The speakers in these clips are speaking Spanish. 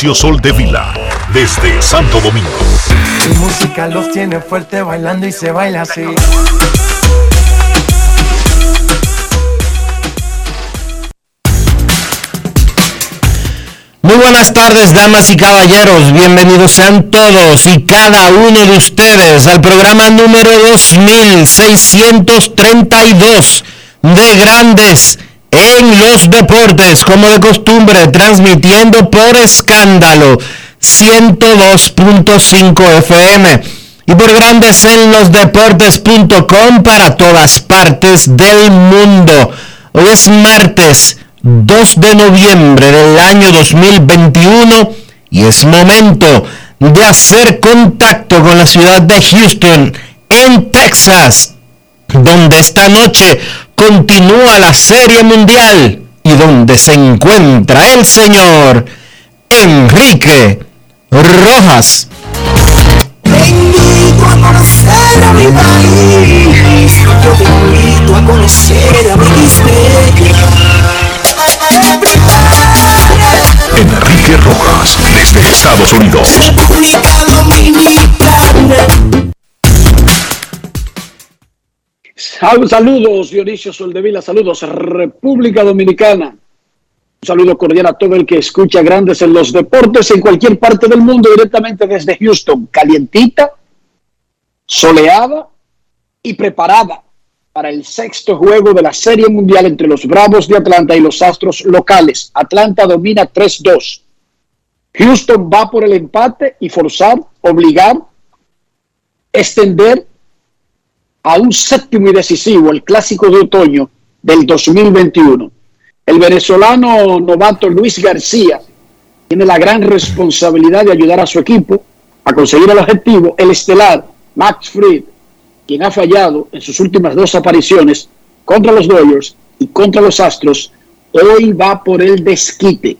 Dionisio Sol de Vila, desde Santo Domingo. Mi música los tiene fuerte bailando y se baila así. Muy buenas tardes, damas y caballeros. Bienvenidos sean todos y cada uno de ustedes al programa número 2632 de Grandes en los deportes, como de costumbre, transmitiendo por escándalo 102.5 FM y por grandes en los deportes.com para todas partes del mundo. Hoy es martes 2 de noviembre del año 2021 y es momento de hacer contacto con la ciudad de Houston, en Texas, donde esta noche continúa la Serie Mundial y donde se encuentra el señor Enrique Rojas. Te invito a conocer a mi país, yo te invito a conocer a mi Enrique Rojas, desde Estados Unidos. República Dominicana. Saludos, Dionisio Soldevila, saludos, República Dominicana. Un saludo cordial a todo el que escucha Grandes en los Deportes en cualquier parte del mundo, directamente desde Houston, calientita, soleada y preparada para el sexto juego de la Serie Mundial entre los Bravos de Atlanta y los Astros locales. Atlanta domina 3-2. Houston va por el empate y forzar, obligar, extender a un séptimo y decisivo, el clásico de otoño del 2021. El venezolano novato Luis García tiene la gran responsabilidad de ayudar a su equipo a conseguir el objetivo. El estelar Max Fried, quien ha fallado en sus últimas dos apariciones contra los Dodgers y contra los Astros, hoy va por el desquite.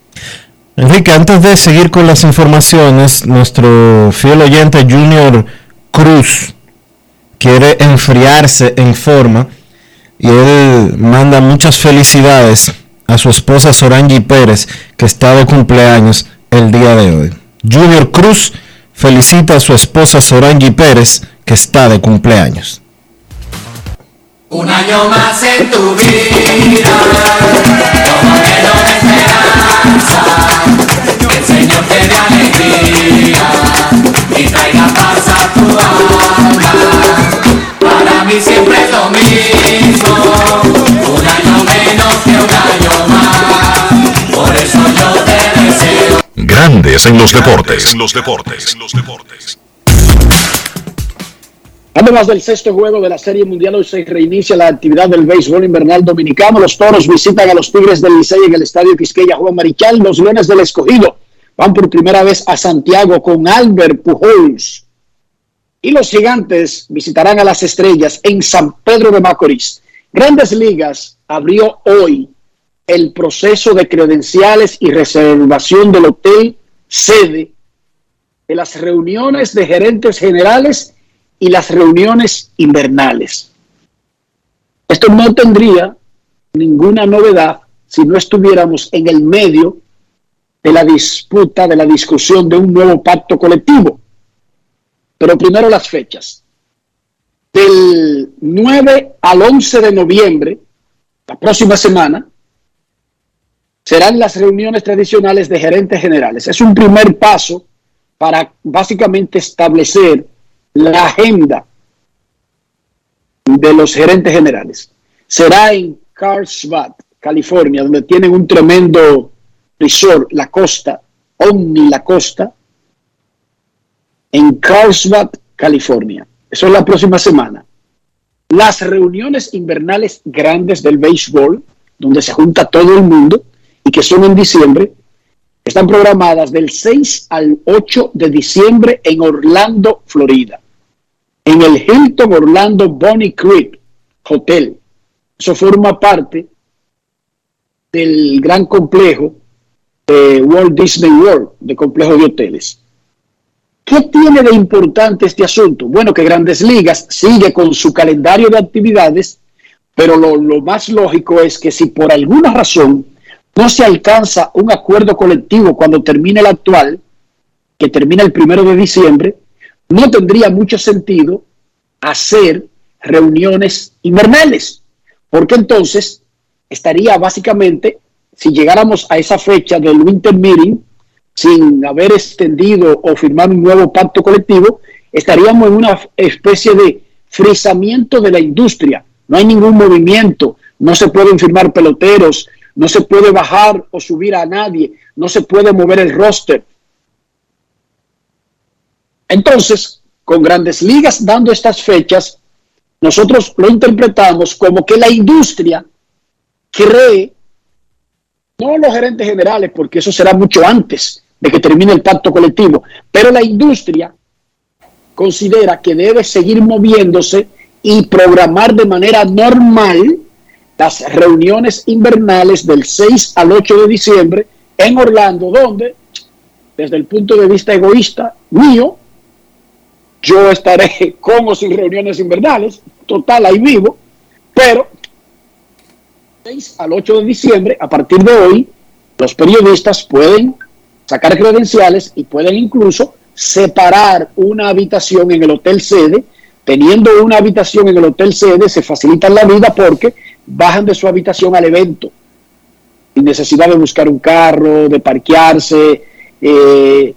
Enrique, antes de seguir con las informaciones, nuestro fiel oyente Junior Cruz quiere enfriarse en forma y él manda muchas felicidades a su esposa Sorangi Pérez, que está de cumpleaños el día de hoy. Junior Cruz felicita a su esposa Sorangi Pérez, que está de cumpleaños. Un año más en tu vida, como esperanza, que el Señor te dé alegría y traiga paz a tu alma Grandes en los deportes. En los deportes. En los deportes. Además del sexto juego de la Serie Mundial, hoy se reinicia la actividad del béisbol invernal dominicano. Los toros visitan a los Tigres del Licey en el Estadio Quisqueya Juan Marichal. Los Leones del Escogido van por primera vez a Santiago con Albert Pujols y los gigantes visitarán a las estrellas en San Pedro de Macorís. Grandes Ligas abrió hoy el proceso de credenciales y reservación del hotel sede de las reuniones de gerentes generales y las reuniones invernales. Esto no tendría ninguna novedad si no estuviéramos en el medio de la disputa, de la discusión de un nuevo pacto colectivo Pero primero las fechas. Del 9 al 11 de noviembre, la próxima semana, serán las reuniones tradicionales de gerentes generales. Es un primer paso para básicamente establecer la agenda de los gerentes generales. Será en Carlsbad, California, donde tienen un tremendo resort, la costa, Omni la costa, en Carlsbad, California. Eso es la próxima semana. Las reuniones invernales grandes del béisbol, donde se junta todo el mundo y que son en diciembre, están programadas del 6 al 8 de diciembre en Orlando, Florida, en el Hilton Orlando Bonnie Creek Hotel. Eso forma parte del gran complejo de Walt Disney World, de complejo de hoteles. ¿Qué tiene de importante este asunto? Bueno, que Grandes Ligas sigue con su calendario de actividades, pero lo, lo más lógico es que si por alguna razón no se alcanza un acuerdo colectivo cuando termine el actual, que termina el primero de diciembre, no tendría mucho sentido hacer reuniones invernales, porque entonces estaría básicamente, si llegáramos a esa fecha del Winter Meeting, sin haber extendido o firmar un nuevo pacto colectivo, estaríamos en una especie de frisamiento de la industria. No hay ningún movimiento, no se pueden firmar peloteros, no se puede bajar o subir a nadie, no se puede mover el roster. Entonces, con grandes ligas dando estas fechas, nosotros lo interpretamos como que la industria cree, no los gerentes generales, porque eso será mucho antes de que termine el pacto colectivo, pero la industria considera que debe seguir moviéndose y programar de manera normal las reuniones invernales del 6 al 8 de diciembre en Orlando, donde, desde el punto de vista egoísta mío, yo estaré con o sin reuniones invernales, total, ahí vivo, pero 6 al 8 de diciembre, a partir de hoy, los periodistas pueden sacar credenciales y pueden incluso separar una habitación en el hotel sede. Teniendo una habitación en el hotel sede, se facilita la vida porque bajan de su habitación al evento, sin necesidad de buscar un carro, de parquearse, eh,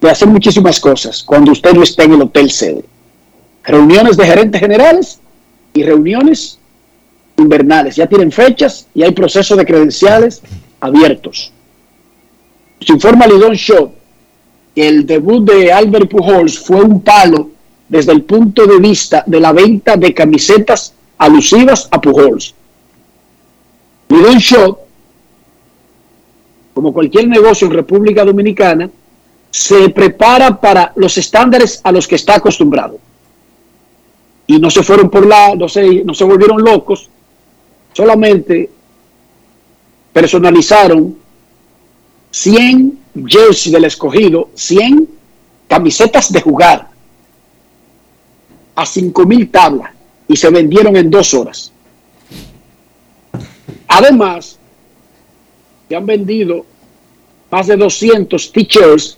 de hacer muchísimas cosas cuando usted no está en el hotel sede. Reuniones de gerentes generales y reuniones invernales. Ya tienen fechas y hay procesos de credenciales abiertos. Se informa Lidón Show que el debut de Albert Pujols fue un palo desde el punto de vista de la venta de camisetas alusivas a Pujols. Lidón Show, como cualquier negocio en República Dominicana, se prepara para los estándares a los que está acostumbrado. Y no se fueron por la, no se, no se volvieron locos, solamente personalizaron 100 jerseys del escogido, 100 camisetas de jugar a 5 mil tablas y se vendieron en dos horas. Además, se han vendido más de 200 t-shirts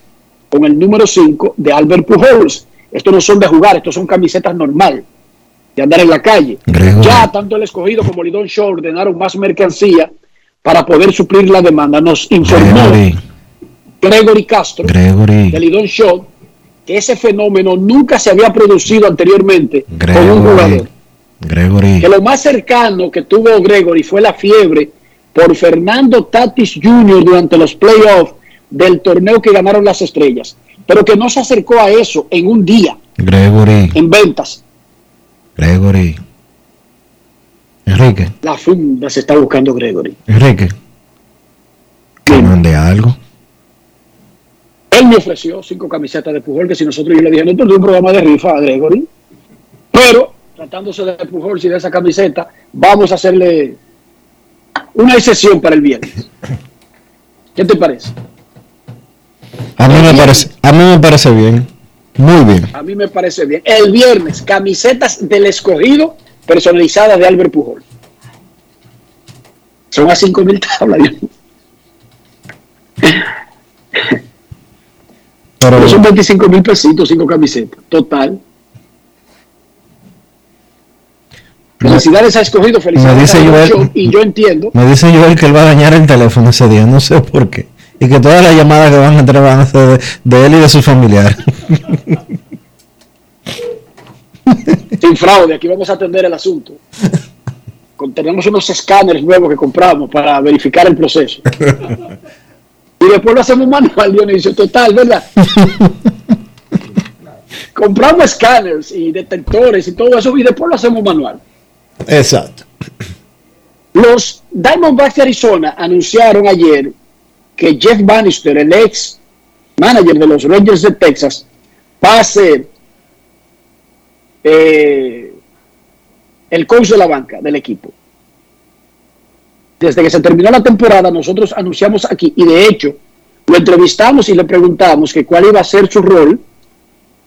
con el número 5 de Albert Pujols. Estos no son de jugar, estos son camisetas normal de andar en la calle. Ya tanto el escogido como Lidón Show ordenaron más mercancía para poder suplir la demanda. Nos informó Gregory, Gregory Castro Gregory, de Lidón Show que ese fenómeno nunca se había producido anteriormente con un jugador. Gregory. Que lo más cercano que tuvo Gregory fue la fiebre por Fernando Tatis Jr. durante los playoffs del torneo que ganaron las estrellas, pero que no se acercó a eso en un día Gregory, en ventas. Gregory. Enrique, La funda se está buscando Gregory. Enrique. Que Dime. mande algo. Él me ofreció cinco camisetas de Pujol, que si nosotros yo le dije, no, un programa de rifa a Gregory, pero tratándose de Pujol y de esa camiseta, vamos a hacerle una excepción para el viernes. ¿Qué te parece? A mí me parece, a mí me parece bien. Muy bien. A mí me parece bien. El viernes, camisetas del escogido personalizadas de Albert Pujol. Son a 5 mil tablas. Pero Pero son 25 mil pesitos, cinco camisetas. Total. Felicidades a escogido, me felicidades dice a Joel, y yo entiendo. me dice Joel que él va a dañar el teléfono ese día, no sé por qué. Y que todas las llamadas que van a entrar van a ser de, de él y de su familiar. Sin fraude, aquí vamos a atender el asunto. Tenemos unos escáneres nuevos que compramos para verificar el proceso. Y después lo hacemos manual, Dionisio, total, ¿verdad? compramos escáneres y detectores y todo eso y después lo hacemos manual. Exacto. Los Diamondbacks de Arizona anunciaron ayer que Jeff Bannister, el ex manager de los Rangers de Texas, va a ser eh, el coach de la banca del equipo. Desde que se terminó la temporada, nosotros anunciamos aquí, y de hecho, lo entrevistamos y le preguntamos que cuál iba a ser su rol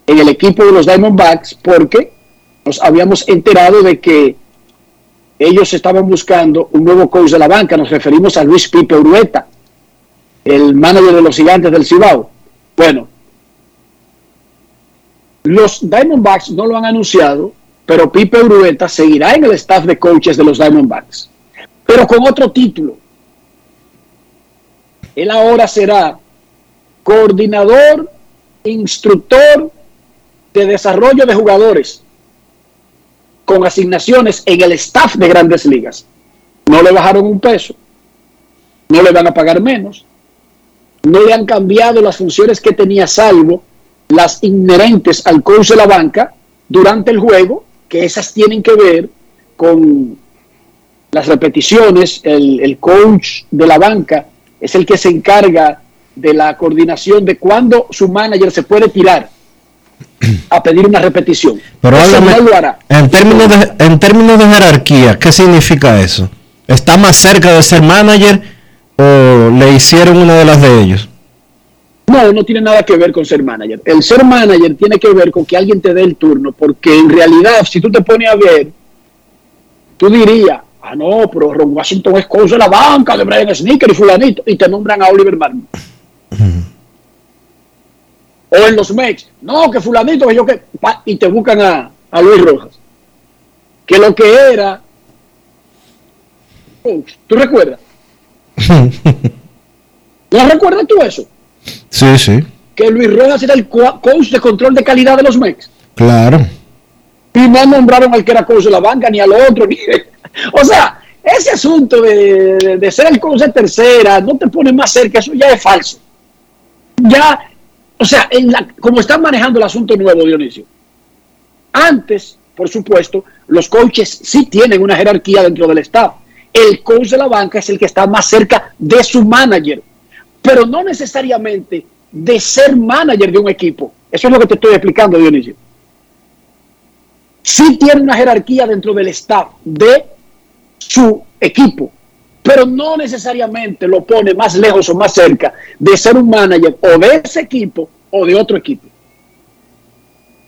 en el equipo de los Diamondbacks, porque nos habíamos enterado de que ellos estaban buscando un nuevo coach de la banca. Nos referimos a Luis Pipe Urueta, el manager de los gigantes del Cibao. Bueno, los Diamondbacks no lo han anunciado, pero Pipe Urueta seguirá en el staff de coaches de los Diamondbacks, pero con otro título. Él ahora será coordinador, instructor de desarrollo de jugadores con asignaciones en el staff de grandes ligas. No le bajaron un peso, no le van a pagar menos, no le han cambiado las funciones que tenía salvo las inherentes al coach de la banca durante el juego, que esas tienen que ver con las repeticiones, el, coach de la banca es el que se encarga de la coordinación de cuándo su manager se puede tirar a pedir una repetición. Háblame, no lo hará. en términos, de, en términos de jerarquía, ¿qué significa eso? ¿Está más cerca de ser manager o le hicieron una de las de ellos? No, no tiene nada que ver con ser manager. El ser manager tiene que ver con que alguien te dé el turno, porque en realidad, si tú te pones a ver, tú dirías, ah, no, pero Ron Washington es coach de la banca, de Brian Sneaker y fulanito, y te nombran a Oliver Marmon. O en los Mets, no, que fulanito, que yo que, y te buscan a, a Luis Rojas. Que lo que era, ¿tú recuerdas? ¿No recuerdas tú eso? Sí, sí, que Luis Rojas era el co- coach de control de calidad de los Mex. claro. Y no nombraron al que era coach de la banca, ni al otro. Ni... O sea, ese asunto de, de- de ser el coach de tercera no te pone más cerca, eso ya es falso. Ya, o sea, en la, como están manejando el asunto nuevo, Dionisio. Antes, por supuesto, los coaches sí tienen una jerarquía dentro del staff. El coach de la banca es el que está más cerca de su manager, pero no necesariamente de ser manager de un equipo. Eso es lo que te estoy explicando, Dionisio. Sí tiene una jerarquía dentro del staff de su equipo, pero no necesariamente lo pone más lejos o más cerca de ser un manager o de ese equipo o de otro equipo.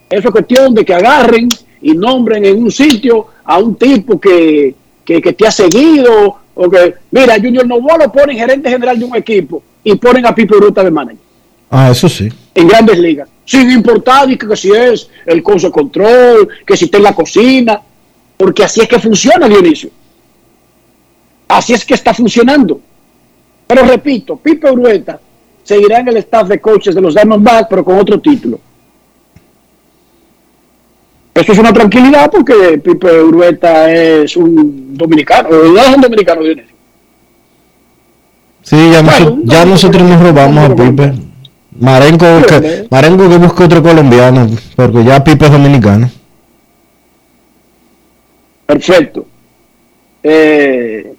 Eso es cuestión de que agarren y nombren en un sitio a un tipo que, que, que te ha seguido o que, mira, Junior Novoa lo pone gerente general de un equipo y ponen a Pipe Ruta de manager Ah, eso sí. en grandes ligas, sin importar y que, que si es el de control, que si está en la cocina, porque así es que funciona Dionisio. Así es que está funcionando. Pero repito, Pipe Urueta seguirá en el staff de coaches de los Diamondbacks, pero con otro título. Eso es una tranquilidad porque Pipe Urueta es un dominicano, no es un dominicano Dionisio. Sí, ya, Bueno, ya no, nosotros no, nos robamos a Pipe. Marenco que. Marenco que busca otro colombiano, porque ya Pipe es dominicano. Perfecto. Eh,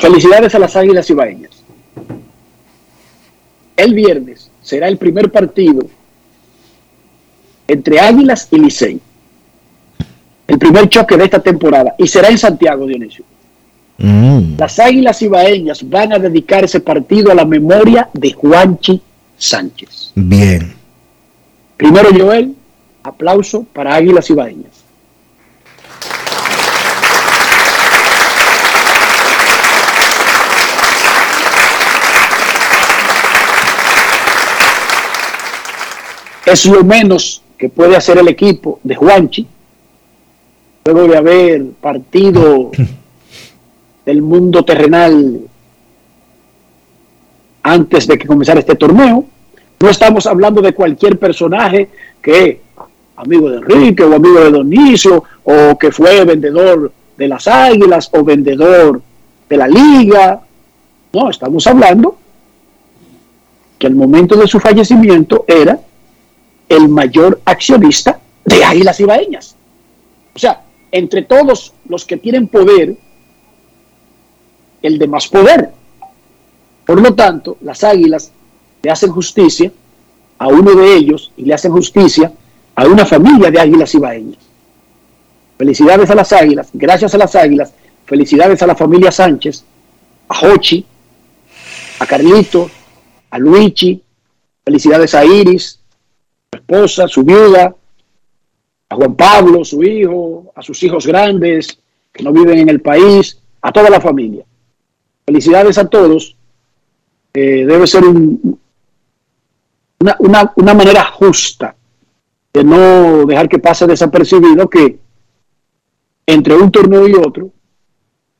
felicidades a las Águilas Ibaeñas. El viernes será el primer partido entre Águilas y Licey. El primer choque de esta temporada. Y será en Santiago, Dionisio. Mm. Las Águilas Ibaeñas van a dedicar ese partido a la memoria de Juanchi Sánchez. Bien. Primero, Joel, aplauso para Águilas Ibaeñas. Es lo menos que puede hacer el equipo de Juanchi, luego de haber partido del mundo terrenal antes de que comenzara este torneo. No estamos hablando de cualquier personaje que amigo de Enrique o amigo de Donicio o que fue vendedor de las águilas o vendedor de la liga. No, estamos hablando que al momento de su fallecimiento era el mayor accionista de Águilas Ibaeñas. O sea, entre todos los que tienen poder, el de más poder. Por lo tanto, las Águilas le hacen justicia a uno de ellos y le hacen justicia a una familia de Águilas Ibaeñas. Felicidades a las Águilas, gracias a las Águilas, felicidades a la familia Sánchez, a Hochi, a Carlito, a Luigi, felicidades a Iris, esposa, su viuda, a Juan Pablo, su hijo, a sus hijos grandes que no viven en el país, a toda la familia. Felicidades a todos. Eh, debe ser un- una, una- una manera justa de no dejar que pase desapercibido que entre un torneo y otro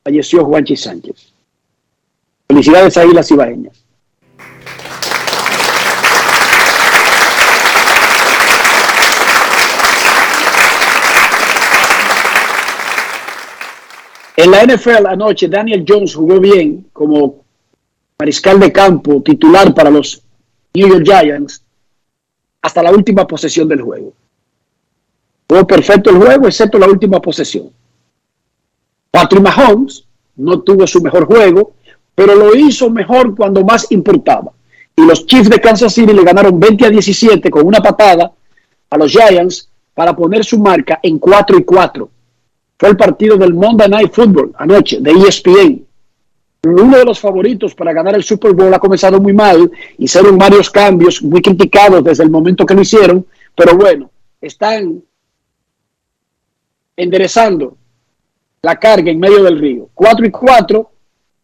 falleció Juanchi Sánchez. Felicidades a Islas Ibaeñas. En la NFL anoche, Daniel Jones jugó bien como mariscal de campo titular para los New York Giants hasta la última posesión del juego. Fue perfecto el juego, excepto la última posesión. Patrick Mahomes no tuvo su mejor juego, pero lo hizo mejor cuando más importaba. Y los Chiefs de Kansas City le ganaron 20 a 17 con una patada a los Giants para poner su marca en 4 y 4. Fue el partido del Monday Night Football anoche de ESPN. Uno de los favoritos para ganar el Super Bowl ha comenzado muy mal, hicieron varios cambios muy criticados desde el momento que lo hicieron, pero bueno, están enderezando la carga en medio del río. 4 y 4,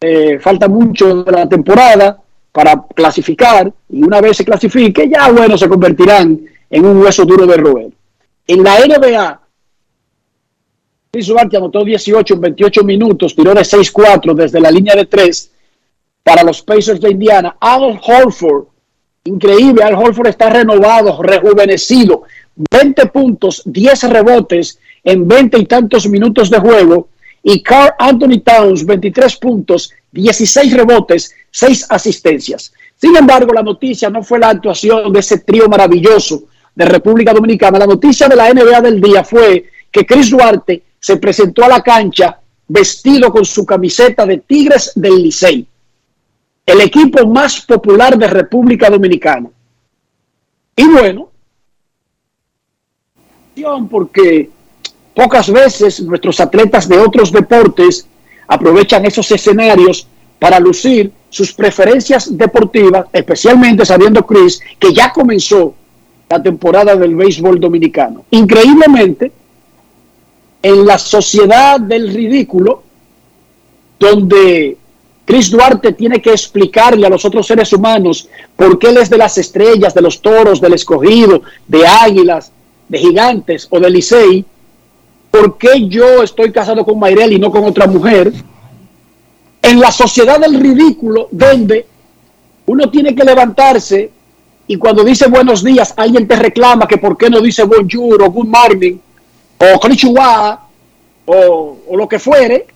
eh, falta mucho de la temporada para clasificar y una vez se clasifique ya bueno se convertirán en un hueso duro de roer. En la NBA, Chris Duarte anotó 18 en 28 minutos, tiró de 6-4 desde la línea de 3 para los Pacers de Indiana. Al Holford, increíble, Al Holford está renovado, rejuvenecido, 20 puntos, 10 rebotes en 20 y tantos minutos de juego. Y Carl Anthony Towns, 23 puntos, 16 rebotes, 6 asistencias. Sin embargo, la noticia no fue la actuación de ese trío maravilloso de República Dominicana. La noticia de la NBA del día fue que Chris Duarte se presentó a la cancha vestido con su camiseta de Tigres del Licey, el equipo más popular de República Dominicana. Y bueno, porque pocas veces nuestros atletas de otros deportes aprovechan esos escenarios para lucir sus preferencias deportivas, especialmente sabiendo Chris que ya comenzó la temporada del béisbol dominicano. Increíblemente, en la sociedad del ridículo, donde Chris Duarte tiene que explicarle a los otros seres humanos por qué él es de las estrellas, de los toros, del escogido, de águilas, de gigantes o de Licey, por qué yo estoy casado con Mayrel y no con otra mujer, en la sociedad del ridículo, donde uno tiene que levantarse y cuando dice buenos días, alguien te reclama que por qué no dice bonjour o good morning o konnichiwa o, o lo que fuere,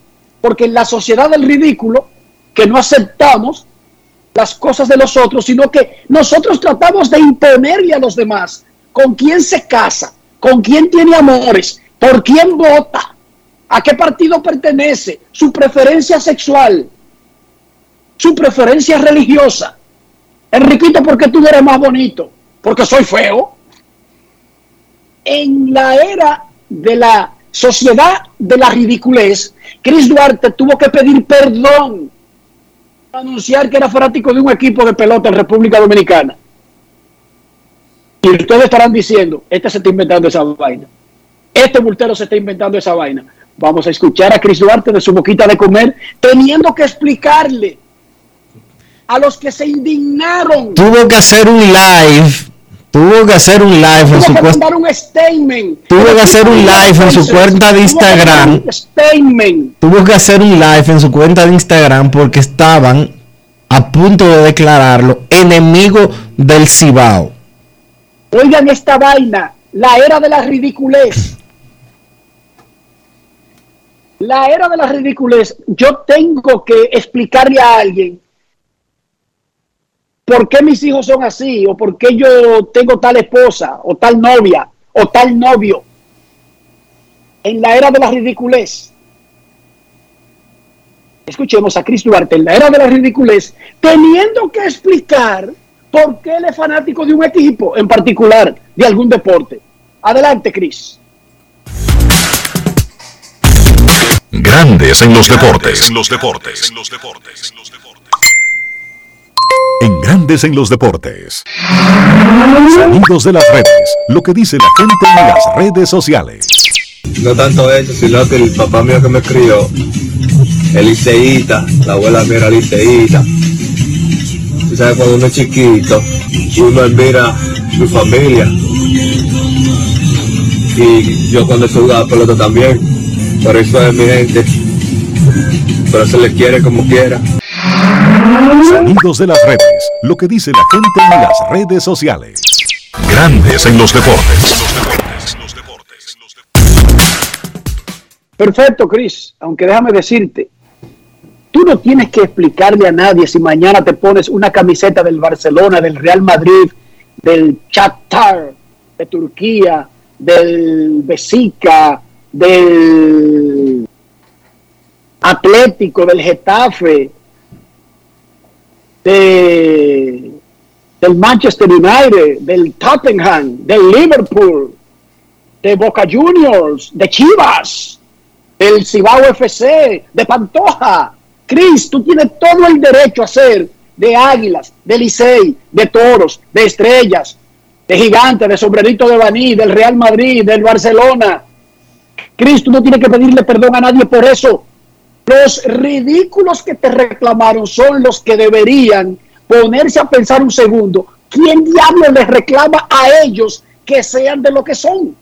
porque en la sociedad del ridículo, que no aceptamos las cosas de los otros, sino que nosotros tratamos de imponerle a los demás con quién se casa, con quién tiene amores, por quién vota, a qué partido pertenece, su preferencia sexual, su preferencia religiosa. Enriquito, ¿por qué tú eres más bonito? Porque soy feo. En la era de la sociedad de la ridiculez, Chris Duarte tuvo que pedir perdón anunciar que era fanático de un equipo de pelota en República Dominicana. Y ustedes estarán diciendo, este se está inventando esa vaina. Este bultero se está inventando esa vaina. Vamos a escuchar a Chris Duarte de su boquita de comer, teniendo que explicarle a los que se indignaron. Tuvo que hacer un live Tuvo que hacer un live en su cuenta. mandar un statement. Tuvo que hacer un live en su cuenta de Instagram. Tuvo que hacer un live en su cuenta de Instagram porque estaban a punto de declararlo enemigo del Cibao. Oigan esta vaina, la era de la ridiculez. La era de la ridiculez. Yo tengo que explicarle a alguien por qué mis hijos son así, o por qué yo tengo tal esposa, o tal novia, o tal novio. En la era de la ridiculez. Escuchemos a Chris Duarte en la era de la ridiculez, teniendo que explicar por qué él es fanático de un equipo en particular, de algún deporte. Adelante, Chris. Grandes en los deportes. En los deportes. En los deportes. En Grandes en los deportes. Sonidos de las redes. Lo que dice la gente en las redes sociales. No tanto eso, sino que el papá mío que me crió, el liceísta, la abuela mía era liceísta. Tú sabes, cuando uno es chiquito, uno admira su familia. Y yo cuando jugaba pelota también, por eso es mi gente. Pero se le quiere como quiera. Sonidos de las redes. Lo que dice la gente en las redes sociales. Grandes en los deportes. Perfecto, Chris. Aunque déjame decirte, tú no tienes que explicarle a nadie si mañana te pones una camiseta del Barcelona, del Real Madrid, del Shakhtar de Turquía, del Besica, del Atlético, del Getafe, de- del Manchester United, del Tottenham, del Liverpool, de Boca Juniors, de Chivas, del Cibao FC, de Pantoja. Cris, tú tienes todo el derecho a ser de Águilas, de Licey, de Toros, de Estrellas, de Gigantes, de Sombrerito de Baní, del Real Madrid, del Barcelona. Cris, tú no tienes que pedirle perdón a nadie por eso. Los ridículos que te reclamaron son los que deberían ponerse a pensar un segundo. ¿Quién diablo les reclama a ellos que sean de lo que son?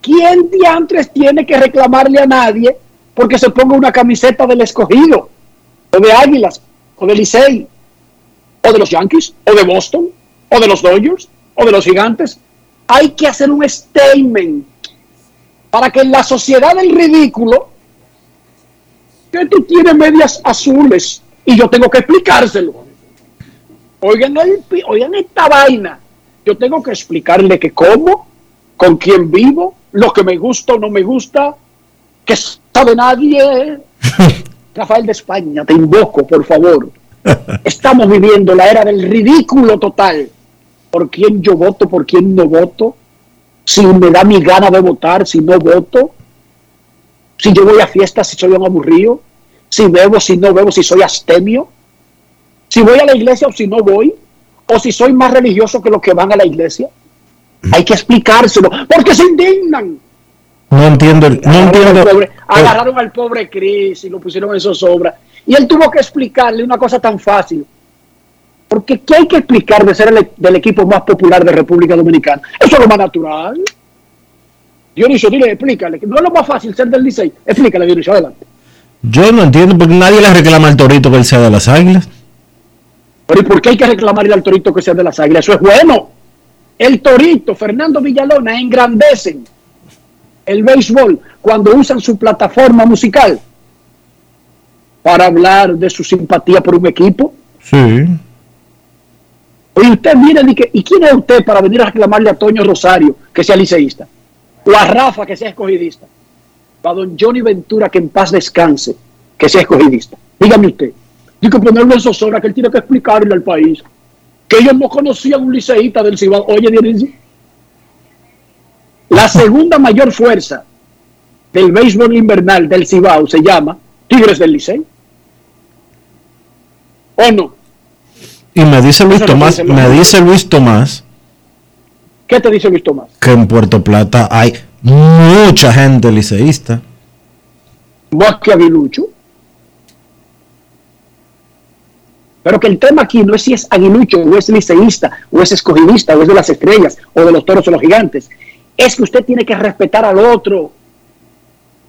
¿Quién diantres tiene que reclamarle a nadie porque se ponga una camiseta del escogido? O de Águilas, o de Licey, o de los Yankees, o de Boston, o de los Dodgers, o de los Gigantes. Hay que hacer un statement para que en la sociedad del ridículo, que tú tienes medias azules y yo tengo que explicárselo. Oigan, el oigan esta vaina. Yo tengo que explicarle que como, con quién vivo, lo que me gusta o no me gusta, que sabe nadie. Rafael de España, te invoco, por favor. Estamos viviendo la era del ridículo total. ¿Por quién yo voto, por quién no voto? Si me da mi gana de votar, si no voto. Si yo voy a fiestas, si soy un aburrido. Si bebo, si no bebo, si soy astemio. Si voy a la iglesia o si no voy. O si soy más religioso que los que van a la iglesia. Hay que explicárselo. Porque se indignan. No entiendo, no Agarraron entiendo. al pobre, eh, agarraron al pobre Chris y lo pusieron en zozobra. Y él tuvo que explicarle una cosa tan fácil. Porque ¿qué hay que explicar de ser el, del equipo más popular de República Dominicana? Eso es lo más natural. Dionisio, dile, explícale. No es lo más fácil ser del Licey. Explícale, Dionisio, adelante. Yo no entiendo porque nadie le reclama al Torito que él sea de las Águilas. Pero ¿y por qué hay que reclamarle al Torito que sea de las Águilas? Eso es bueno. El Torito, Fernando Villalona, engrandecen el béisbol cuando usan su plataforma musical para hablar de su simpatía por un equipo. Sí. Oye, usted mire, y, que, ¿y quién es usted para venir a reclamarle a Toño Rosario que sea liceísta? O a Rafa que sea escogidista. O a don Johnny Ventura que en paz descanse, que sea escogidista. Dígame usted. Digo ponerlo en zozobra que él tiene que explicarle al país que ellos no conocían un liceísta del Cibao. Oye, Dionisio. La segunda mayor fuerza del béisbol invernal del Cibao se llama Tigres del Licey. ¿O no? Y me dice Luis Tomás, dice me dice Luis Tomás ¿Qué te dice Luis Tomás? que en Puerto Plata hay mucha gente liceísta. Más que aguilucho. Pero que el tema aquí no es si es aguilucho o es liceísta o es escogidista o es de las estrellas o de los toros o los gigantes. Es que usted tiene que respetar al otro.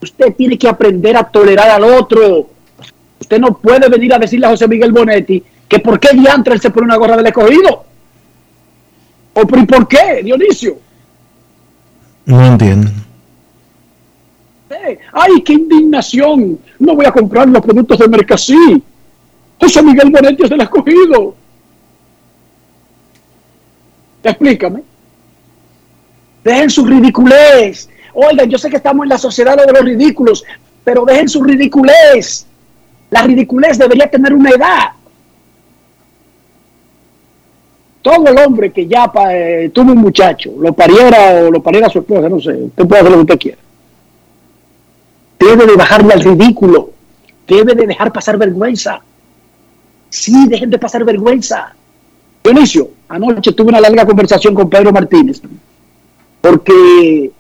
Usted tiene que aprender a tolerar al otro. Usted no puede venir a decirle a José Miguel Bonetti que por qué diantre él se pone una gorra del escogido. ¿O por, qué, Dionisio? No entiendo. Eh, ¡Ay, qué indignación! No voy a comprar los productos de Mercasí. José Miguel Bonetti es del escogido. Explícame. Dejen su ridiculez. Oigan, yo sé que estamos en la sociedad de los ridículos, pero dejen su ridiculez. La ridiculez debería tener una edad. Todo el hombre que ya eh, tuvo un muchacho, lo pariera o lo pariera su esposa, no sé, usted puede hacer lo que usted quiera. Debe de bajarle al ridículo. Debe de dejar pasar vergüenza. Sí, dejen de pasar vergüenza. Dionisio, anoche tuve una larga conversación con Pedro Martínez, porque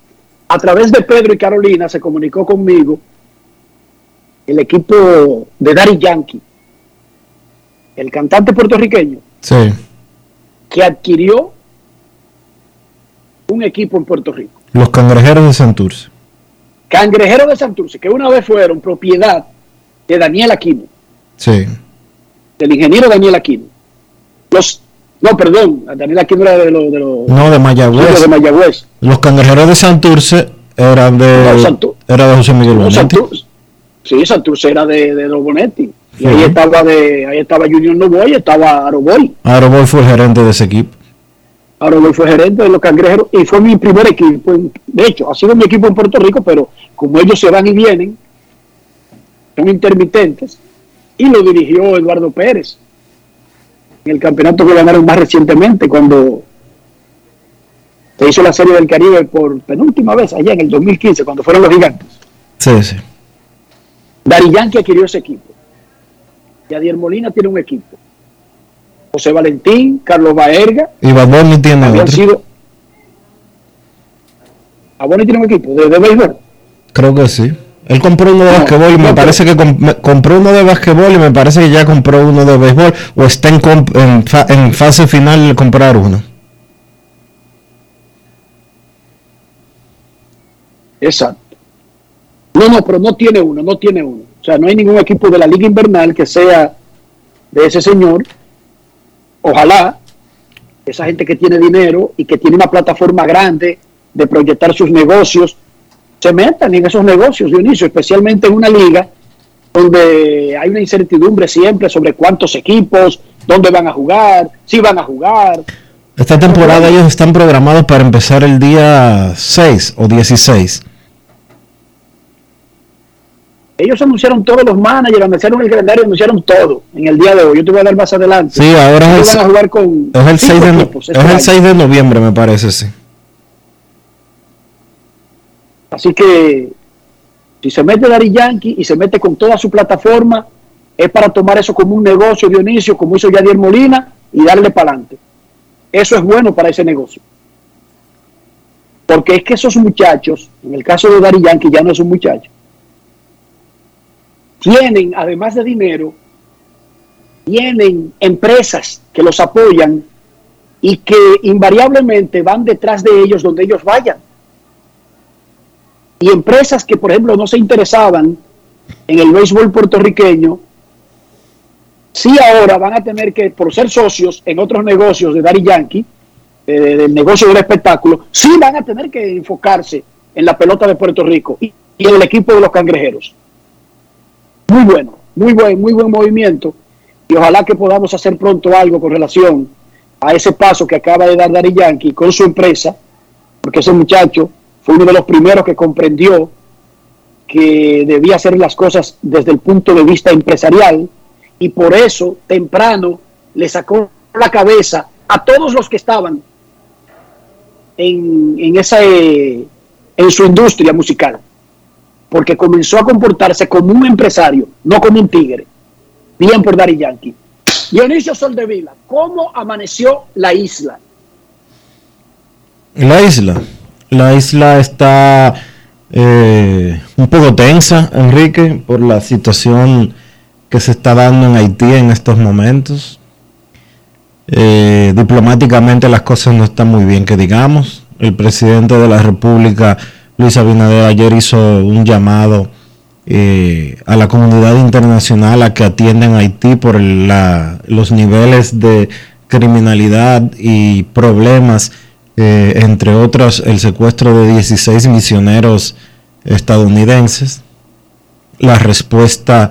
a través de Pedro y Carolina se comunicó conmigo el equipo de Daddy Yankee, el cantante puertorriqueño, Sí. Que adquirió un equipo en Puerto Rico. Los cangrejeros de Santurce. Cangrejeros de Santurce, que una vez fueron propiedad de Daniel Aquino, Sí. del ingeniero Daniel Aquino. Los, no, perdón, Daniel Aquino era de los de los No, de Mayagüez. de Mayagüez. Los cangrejeros de Santurce eran de, No, era de José Miguel No, Bonetti. Santurce. Sí, Santurce era de, de los Bonetti. Y ahí estaba de, ahí estaba Junior Novoy, estaba Aroboy. Aroboy fue el gerente de ese equipo. Aroboy fue gerente de los cangrejeros y fue mi primer equipo. De hecho, ha sido mi equipo en Puerto Rico, pero como ellos se van y vienen, son intermitentes, y lo dirigió Eduardo Pérez en el campeonato que ganaron más recientemente, cuando se hizo la Serie del Caribe por penúltima vez, allá en el 2015, cuando fueron los gigantes. Sí, sí. Dari Yankee adquirió ese equipo. Yadier Molina tiene un equipo. José Valentín, Carlos Baerga, Y Bad Bunny tiene habían otro. sido. Aboni tiene un equipo de, de béisbol. Creo que sí. Él compró uno de No, basquetbol y me no, parece que compró uno de basquetbol y me parece que ya compró uno de béisbol o está en, comp- en, fa- en fase final de comprar uno. Exacto. No, no, pero no tiene uno, no tiene uno. O sea, no hay ningún equipo de la Liga Invernal que sea de ese señor. Ojalá esa gente que tiene dinero y que tiene una plataforma grande de proyectar sus negocios, se metan en esos negocios, Dionisio, especialmente en una liga donde hay una incertidumbre siempre sobre cuántos equipos, dónde van a jugar, si van a jugar. Esta temporada ellos están programados para empezar el día 6 o 16. Ellos anunciaron todos los managers, anunciaron el calendario, anunciaron todo en el día de hoy. Yo te voy a dar más adelante. Sí, ahora es van a el, jugar con es el 6 cinco de, equipos es este el año. 6 de noviembre, me parece, sí. Así que si se mete Dari Yankee y se mete con toda su plataforma, es para tomar eso como un negocio, Dionisio, como hizo Yadier Molina, y darle para adelante. Eso es bueno para ese negocio. Porque es que esos muchachos, en el caso de Dari Yankee ya no es un muchacho, tienen, además de dinero, tienen empresas que los apoyan y que invariablemente van detrás de ellos donde ellos vayan y empresas que, por ejemplo, no se interesaban en el béisbol puertorriqueño, sí ahora van a tener que, por ser socios en otros negocios de Dari Yankee, eh, del negocio del espectáculo, sí van a tener que enfocarse en la pelota de Puerto Rico y, y en el equipo de los cangrejeros. Muy bueno, muy buen, muy buen movimiento. Y ojalá que podamos hacer pronto algo con relación a ese paso que acaba de dar Dari Yankee con su empresa, porque ese muchacho fue uno de los primeros que comprendió que debía hacer las cosas desde el punto de vista empresarial y por eso temprano le sacó la cabeza a todos los que estaban en, en esa eh, en su industria musical porque comenzó a comportarse como un empresario, no como un tigre. Bien por Dari Yankee. Dionisio Soldevila, ¿cómo amaneció la isla? La isla. La isla está eh, un poco tensa, Enrique, por la situación que se está dando en Haití en estos momentos. Eh, diplomáticamente las cosas no están muy bien, que digamos. El presidente de la República, Luis Abinader, ayer hizo un llamado eh, a la comunidad internacional a que atiendan a Haití por los niveles de criminalidad y problemas, eh, entre otros el secuestro de 16 misioneros estadounidenses. La respuesta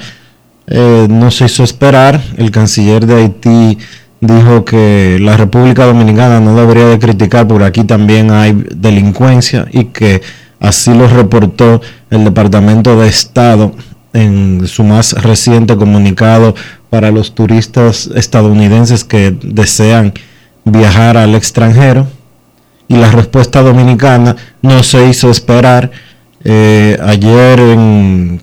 eh, no se hizo esperar. El canciller de Haití dijo que la República Dominicana no debería de criticar porque aquí también hay delincuencia y que así lo reportó el Departamento de Estado en su más reciente comunicado para los turistas estadounidenses que desean viajar al extranjero. Y la respuesta dominicana no se hizo esperar. Eh, ayer en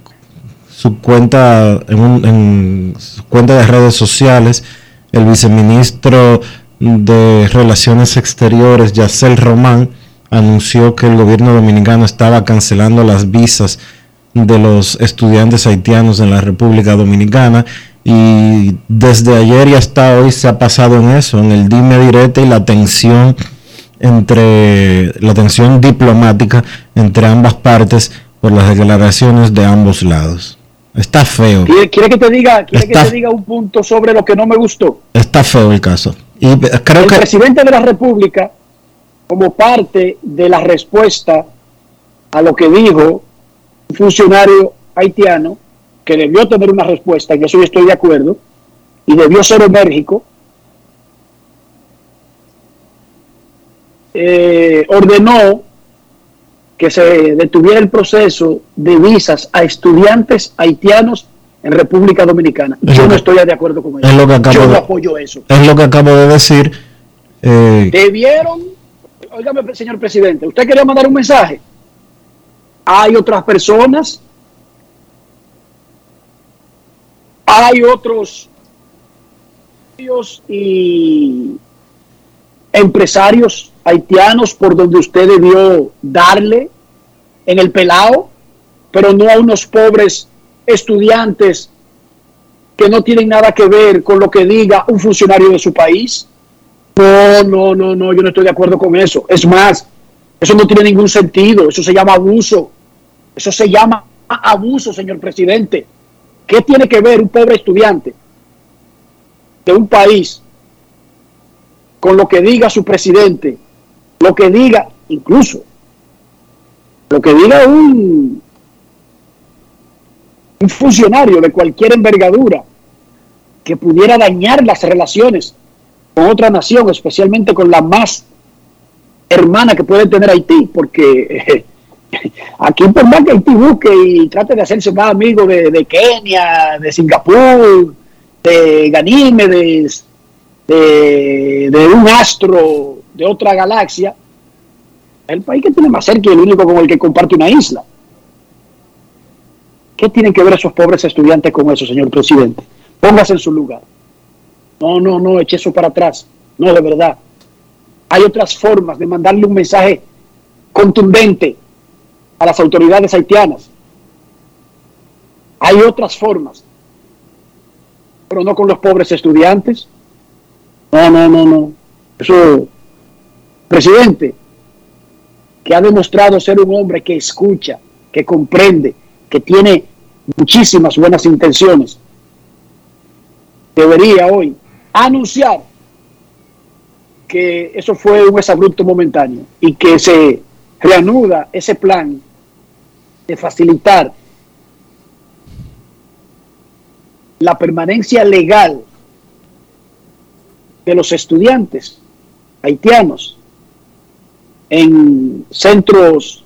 su cuenta en, un- en su cuenta de redes sociales el viceministro de Relaciones Exteriores Yacel Román anunció que el gobierno dominicano estaba cancelando las visas de los estudiantes haitianos en la República Dominicana y desde ayer y hasta hoy se ha pasado en eso, en el dime direte y la tensión entre la tensión diplomática entre ambas partes por las declaraciones de ambos lados. Está feo, ¿Quiere, que te diga, quiere Está- que te diga un punto sobre lo que no me gustó? está feo el caso. Y creo el que presidente de la República, como parte de la respuesta a lo que dijo un funcionario haitiano, que debió tener una respuesta, en eso yo estoy de acuerdo, y debió ser enérgico, eh, ordenó que se detuviera el proceso de visas a estudiantes haitianos en República Dominicana. Es Yo no estoy de acuerdo con eso. es lo que acabo Yo no apoyo eso. es lo que acabo de decir. eh, Debieron, óigame, señor presidente, usted quería mandar un mensaje. Hay otras personas, hay otros y empresarios haitianos por donde usted debió darle en el pelao, pero no a unos pobres estudiantes que no tienen nada que ver con lo que diga un funcionario de su país. No, no, no, no, yo no estoy de acuerdo con eso. Es más, eso no tiene ningún sentido. Eso se llama abuso. Eso se llama abuso, señor presidente. ¿Qué tiene que ver un pobre estudiante de un país con lo que diga su presidente? Lo que diga, incluso, lo que diga un, un funcionario de cualquier envergadura que pudiera dañar las relaciones con otra nación, especialmente con la más hermana que puede tener Haití, porque eh, aquí por más que Haití busque y trate de hacerse más amigo de, Kenia, de Singapur, de Ganímedes, de, de un astro de otra galaxia, el país que tiene más cerca y el único con el que comparte una isla. ¿Qué tienen que ver esos pobres estudiantes con eso, señor presidente? Póngase en su lugar. No, no, no, eche eso para atrás. No, de verdad. Hay otras formas de mandarle un mensaje contundente a las autoridades haitianas. Hay otras formas. Pero no con los pobres estudiantes. No, no, no, no. Eso, presidente, que ha demostrado ser un hombre que escucha, que comprende, que tiene muchísimas buenas intenciones, debería hoy anunciar que eso fue un exabrupto momentáneo y que se reanuda ese plan de facilitar la permanencia legal de los estudiantes haitianos en centros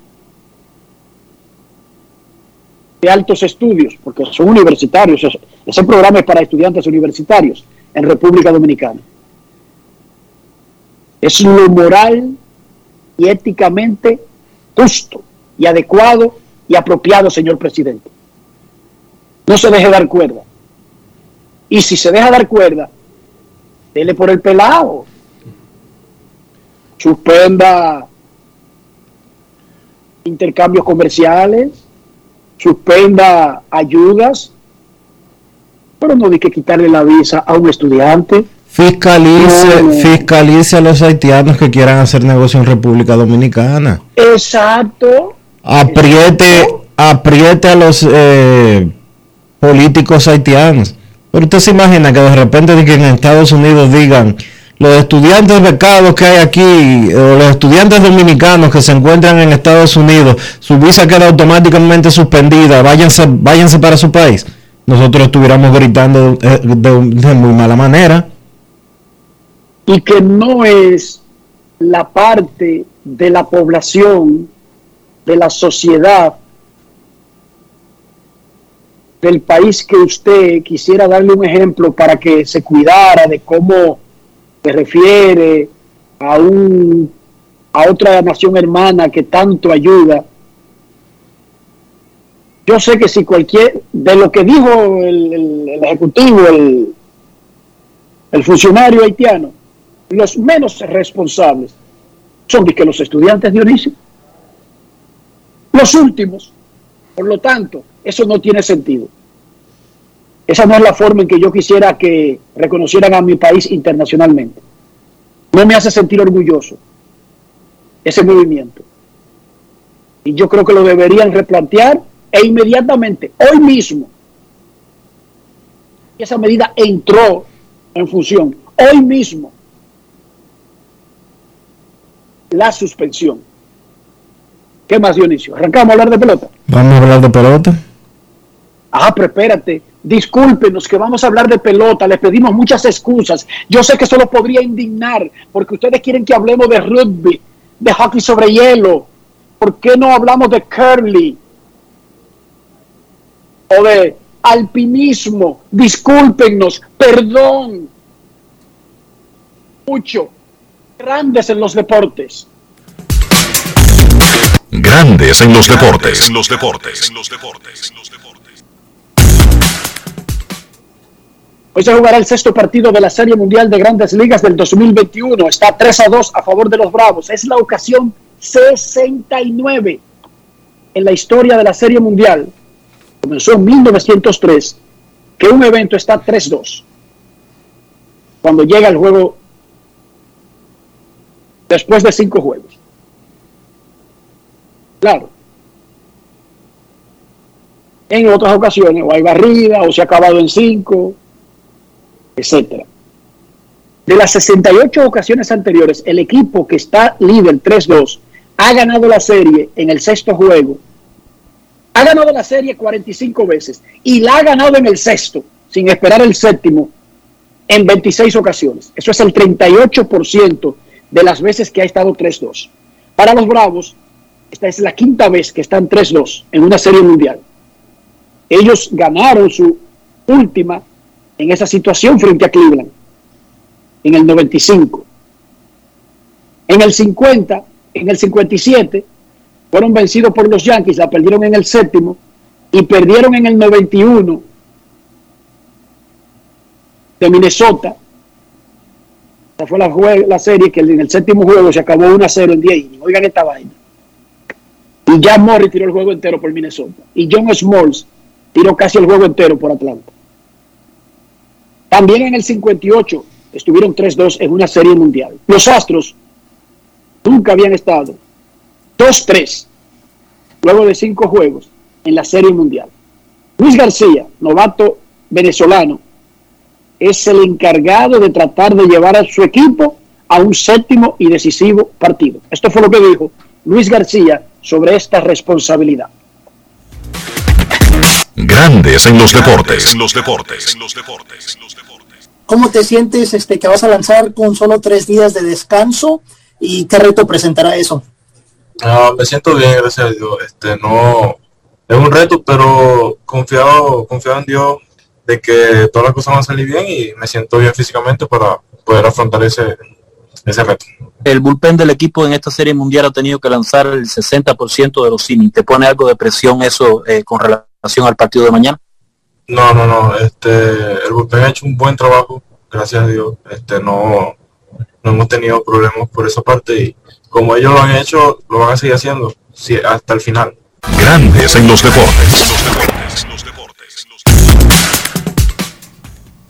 de altos estudios, porque son universitarios, es- ese programa es para estudiantes universitarios en República Dominicana. Es lo moral y éticamente justo y adecuado y apropiado, señor presidente. No se deje dar cuerda. Y si se deja dar cuerda, dele por el pelado. Suspenda intercambios comerciales, suspenda ayudas, Pero no hay que quitarle la visa a un estudiante. Fiscalice, No. fiscalice a los haitianos que quieran hacer negocio en República Dominicana. Exacto. Apriete, apriete a los eh, políticos haitianos. Pero usted se imagina que de repente de que en Estados Unidos digan los estudiantes becados que hay aquí, o los estudiantes dominicanos que se encuentran en Estados Unidos, su visa queda automáticamente suspendida, váyanse, váyanse para su país. Nosotros estuviéramos gritando eh, de, de muy mala manera. y que no es la parte de la población, de la sociedad, del país que usted quisiera darle un ejemplo para que se cuidara de cómo se refiere a un a otra nación hermana que tanto ayuda. Yo sé que si cualquier de lo que dijo el, ejecutivo, el, funcionario haitiano, los menos responsables son de que los estudiantes Dionisio. Los últimos. Por lo tanto, eso no tiene sentido. Esa no es la forma en que yo quisiera que reconocieran a mi país internacionalmente. No me hace sentir orgulloso ese movimiento. Y yo creo que lo deberían replantear e inmediatamente, hoy mismo, esa medida entró en función, hoy mismo, la suspensión. ¿Qué más, Dionisio? ¿Arrancamos a hablar de pelota? Vamos a hablar de pelota. Ah, pero espérate, discúlpenos que vamos a hablar de pelota, les pedimos muchas excusas. Yo sé que eso lo podría indignar, porque ustedes quieren que hablemos de rugby, de hockey sobre hielo. ¿Por qué no hablamos de curly? O de alpinismo. Discúlpenos, perdón. Mucho. Grandes en los deportes. Grandes en los deportes. En los deportes. En los deportes. Hoy se jugará el sexto partido de la Serie Mundial de Grandes Ligas del 2021. Está 3 a 2 a favor de los Bravos. Es la ocasión 69 en la historia de la Serie Mundial. Comenzó en 1903 que un evento está 3-2. Cuando llega el juego después de cinco juegos. Claro. En otras ocasiones, o hay barrida, o se ha acabado en cinco, etcétera. De las 68 ocasiones anteriores, el equipo que está líder 3-2 ha ganado la serie en el sexto juego. Ha ganado la serie 45 veces y la ha ganado en el sexto, sin esperar el séptimo, en 26 ocasiones. Eso es el 38% de las veces que ha estado 3-2. Para los Bravos, esta es la quinta vez que están 3-2 en una serie mundial. Ellos ganaron su última en esa situación frente a Cleveland en el 95. En el 50, en el 57, fueron vencidos por los Yankees, la perdieron en el séptimo y perdieron en el 91 de Minnesota. Esa fue la, serie que en el séptimo juego se acabó 1 a 0 en 10 innings. Oigan esta vaina. Y Jan Morris tiró el juego entero por Minnesota. Y John Smalls tiró casi el juego entero por Atlanta. También en el 58 estuvieron 3-2 en una serie mundial. Los Astros nunca habían estado 2-3 luego de cinco juegos en la serie mundial. Luis García, novato venezolano, es el encargado de tratar de llevar a su equipo a un séptimo y decisivo partido. Esto fue lo que dijo Luis García sobre esta responsabilidad. Grandes en los deportes. En los deportes. En los deportes. ¿Cómo te sientes este, que vas a lanzar con solo tres días de descanso? ¿Y qué reto presentará eso? Ah, me siento bien, gracias a Dios. Este, no, es un reto, pero confiado, confiado en Dios de que todas las cosas van a salir bien y me siento bien físicamente para poder afrontar ese, ese reto. El bullpen del equipo en esta serie mundial ha tenido que lanzar el 60% de los innings. ¿Te pone algo de presión eso eh, con relación al partido de mañana? No, no, no. Este, el bullpen ha hecho un buen trabajo, gracias a Dios. Este, no, no hemos tenido problemas por esa parte y como ellos lo han hecho, lo van a seguir haciendo hasta el final. Grandes en los deportes. Los deportes. Los deportes.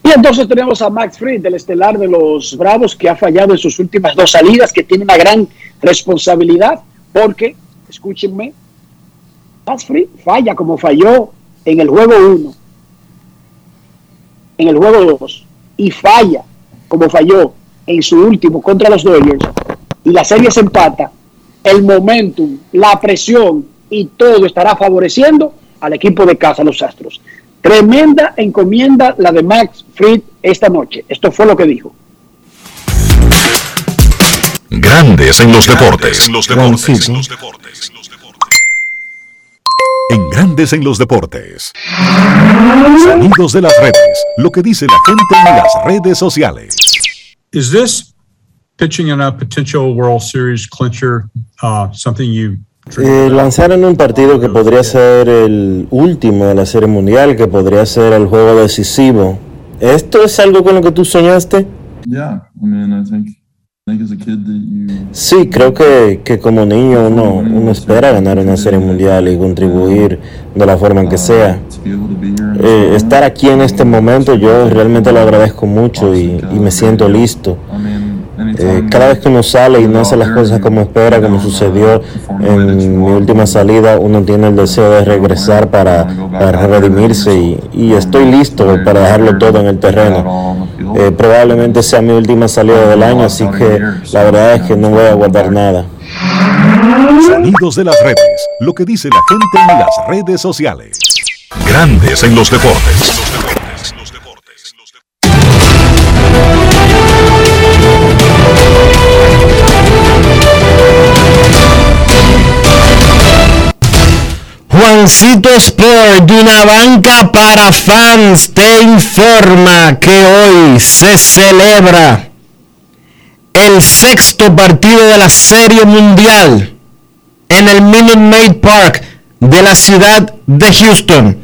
entonces tenemos a Max Fried, del estelar de los Bravos, que ha fallado en sus últimas dos salidas, que tiene una gran responsabilidad, porque, escúchenme, Max Fried falla como falló en el juego 1, en el juego 2, y falla como falló en su último contra los Dodgers, y la serie se empata, el momentum, la presión y todo estará favoreciendo al equipo de casa, los Astros. Tremenda encomienda la de Max Fried esta noche. Esto fue lo que dijo. Grandes en los deportes. En los deportes. En Grandes en los deportes. Sonidos de las redes. Lo que dice la gente en las redes sociales. Is this pitching in a potential World Series clincher uh, something you Eh, lanzaron un partido que podría ser el último de la Serie Mundial, que podría ser el juego decisivo. ¿Esto es algo con lo que tú soñaste? Yeah, I mean, I think, I think as a kid that you Sí, creo que, que como niño uno, uno espera ganar una Serie Mundial y contribuir de la forma en que sea. Eh, estar aquí en este momento yo realmente lo agradezco mucho y, y me siento listo. Eh, cada vez que uno sale y no hace las cosas como espera, como sucedió en mi última salida, uno tiene el deseo de regresar para, redimirse y, y estoy listo para dejarlo todo en el terreno. Eh, probablemente sea mi última salida del año, así que la verdad es que no voy a guardar nada. Sonidos de las redes. Lo que dice la gente en las redes sociales. Grandes en los deportes. Sport, de una banca para fans, te informa que hoy se celebra el sexto partido de la Serie Mundial en el Minute Maid Park de la ciudad de Houston.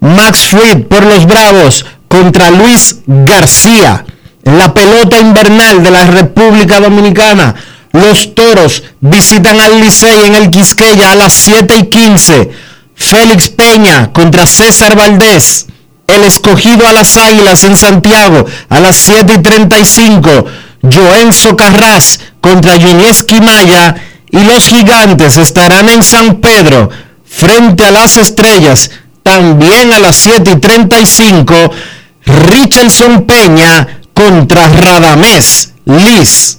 Max Fried por los Bravos contra Luis García. La pelota invernal de la República Dominicana. Los Toros visitan al Licey en el Quisqueya a las 7 y 15. Félix Peña contra César Valdés. El escogido a las Águilas en Santiago a las 7 y 35. Joenzo Carras contra Yunieski Maya. Y los gigantes estarán en San Pedro frente a las estrellas también a las 7 y 35. Richardson Peña contra Radamés Liz.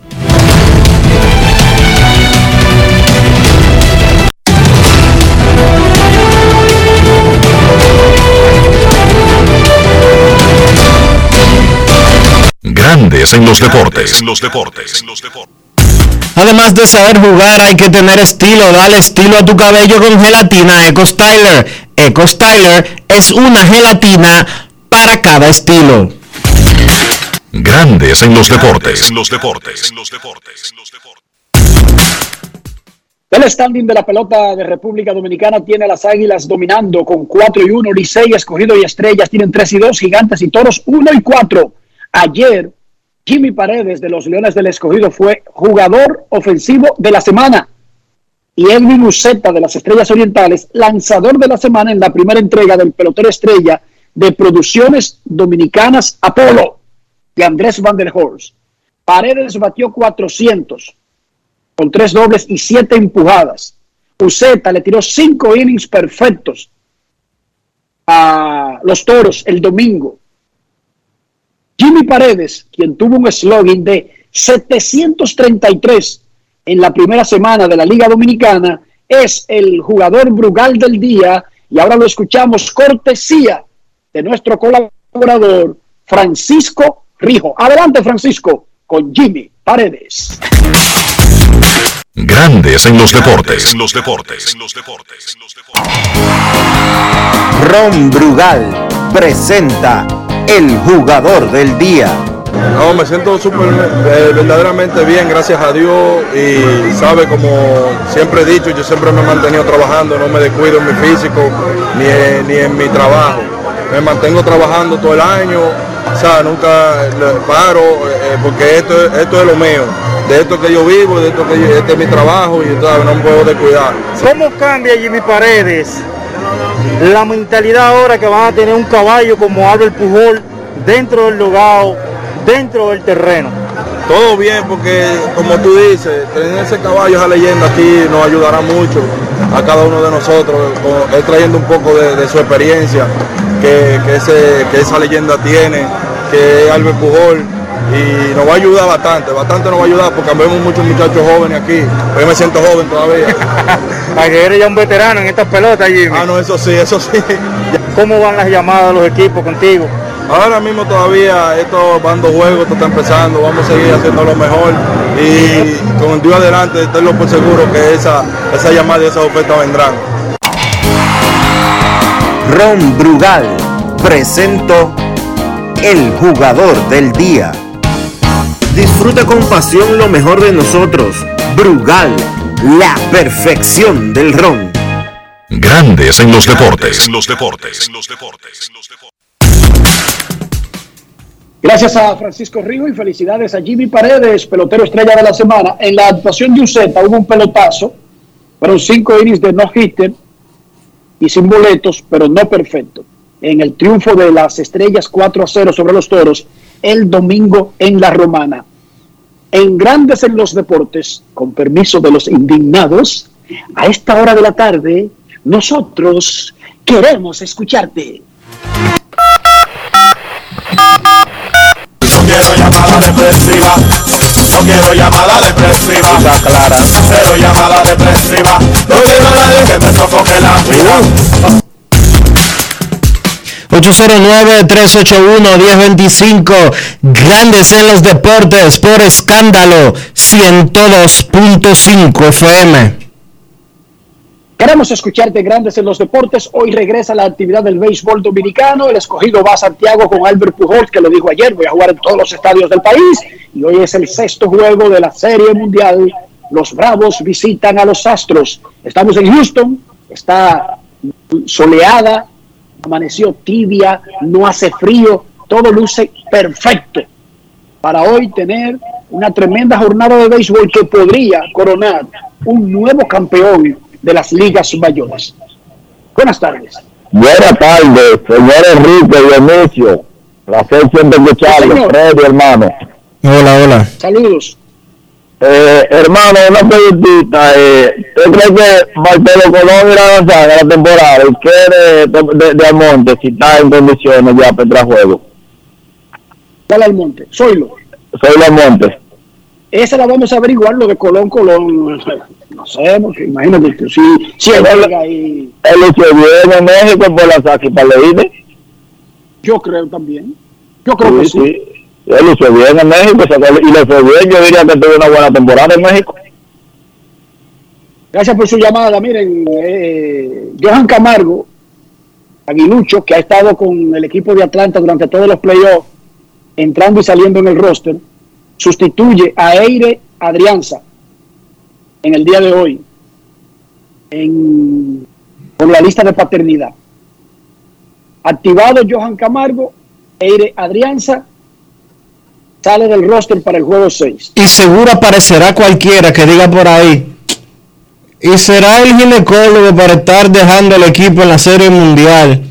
Grandes en los deportes. En los deportes. Además de saber jugar, hay que tener estilo. Dale estilo a tu cabello con gelatina Eco Styler. Eco Styler es una gelatina para cada estilo. Grandes en los deportes. En los deportes. El standing de la pelota de República Dominicana tiene a las Águilas dominando con 4 y 1, Licey, Escogido y Estrellas tienen 3 y 2, Gigantes y Toros 1 y 4. Ayer, Jimmy Paredes de los Leones del Escogido fue jugador ofensivo de la semana. Y Edwin Uceta de las Estrellas Orientales, lanzador de la semana en la primera entrega del pelotero estrella de Producciones Dominicanas Apolo de Andrés Van der Horst. Paredes batió 400 con tres dobles y siete empujadas. Uceta le tiró cinco innings perfectos a los toros el domingo. Jimmy Paredes, quien tuvo un slogan de 733 en la primera semana de la Liga Dominicana, es el jugador Brugal del día y ahora lo escuchamos cortesía de nuestro colaborador Francisco Rijo. Adelante Francisco con Jimmy Paredes. Grandes en los deportes. los deportes. Ron Brugal presenta el jugador del día. No, me siento súper eh, verdaderamente bien, gracias a Dios. Y sabe, como siempre he dicho, yo siempre me he mantenido trabajando, no me descuido en mi físico ni en, ni en mi trabajo. Me mantengo trabajando todo el año, o sea, nunca paro, eh, porque esto, es- esto es lo mío. De esto que yo vivo, de esto que yo- este es mi trabajo y ¿sabes? no me puedo descuidar. ¿Cómo cambia Jimmy Paredes la mentalidad ahora que van a tener un caballo como Albert Pujol dentro del logado, dentro del terreno? Todo bien, porque como tú dices, tener ese caballo, esa leyenda aquí nos ayudará mucho a cada uno de nosotros, trayendo un poco de, su experiencia que, que esa leyenda tiene, que Albert Pujol, y nos va a ayudar bastante, bastante nos va a ayudar porque vemos muchos muchachos jóvenes aquí, yo me siento joven todavía. A que eres ya un veterano en estas pelotas, Jimmy. Ah, no, eso sí, eso sí. ¿Cómo van las llamadas de los equipos contigo? Ahora mismo todavía estos van dos juegos, esto está empezando, vamos a seguir haciendo lo mejor y con Dios adelante, tenlo por seguro que esa, esa llamada y esa oferta vendrán. Ron Brugal presento el jugador del día. Disfruta con pasión lo mejor de nosotros. Brugal, la perfección del ron. Grandes en los deportes. los deportes. Gracias a Francisco Rigo y felicidades a Jimmy Paredes, pelotero estrella de la semana. En la actuación de Uceta hubo un pelotazo, fueron cinco innings de no-hitter y sin boletos, pero no perfecto. En el triunfo de las estrellas 4 a 0 sobre los toros el domingo en la Romana. En Grandes en los Deportes, con permiso de los indignados, a esta hora de la tarde, nosotros queremos escucharte. No quiero llamada depresiva. No quiero llamada depresiva. clara. Cero llamada depresiva. No quiero a nadie que me sofoque la vida. 809-381-1025, Grandes en los Deportes, por escándalo, 102.5 FM. Queremos escucharte grandes en los deportes. Hoy regresa la actividad del béisbol dominicano. El escogido va a Santiago con Albert Pujols, que lo dijo ayer. Voy a jugar en todos los estadios del país. Y hoy es el sexto juego de la Serie Mundial. Los Bravos visitan a los Astros. Estamos en Houston. Está soleada, amaneció tibia, no hace frío. Todo luce perfecto para hoy tener una tremenda jornada de béisbol que podría coronar un nuevo campeón de las ligas mayores. Buenas tardes. Buenas tardes, señor Enrique Dionisio. Placer siempre escucharlo. Freddy, hermano. Hola, hola. Saludos. Eh, hermano, una preguntita. Eh, ¿Usted cree que Marcelo Colón irá a lanzar en la temporada? ¿Y qué de, de, de- Almonte, si está en condiciones ya para entrar a juego? Dale al monte. Soylo. Soy Almonte. Esa la vamos a averiguar, lo de Colón, Colón. No sé, porque imagínate tú, si, si él ahí, Él lució bien en México por la saque para leír. yo creo también. Yo creo que sí. Él lució bien en México y le fue bien. Yo diría que tuvo una buena temporada en México. Gracias por su llamada. Miren, eh, Johan Camargo, Aguilucho, que ha estado con el equipo de Atlanta durante todos los playoffs, entrando y saliendo en el roster, sustituye a Eire Adrianza en el día de hoy en, por la lista de paternidad. Activado Johan Camargo, Eire Adrianza sale del roster para el juego 6. Y seguro aparecerá cualquiera que diga por ahí. Y será el ginecólogo para estar dejando el equipo en la serie mundial.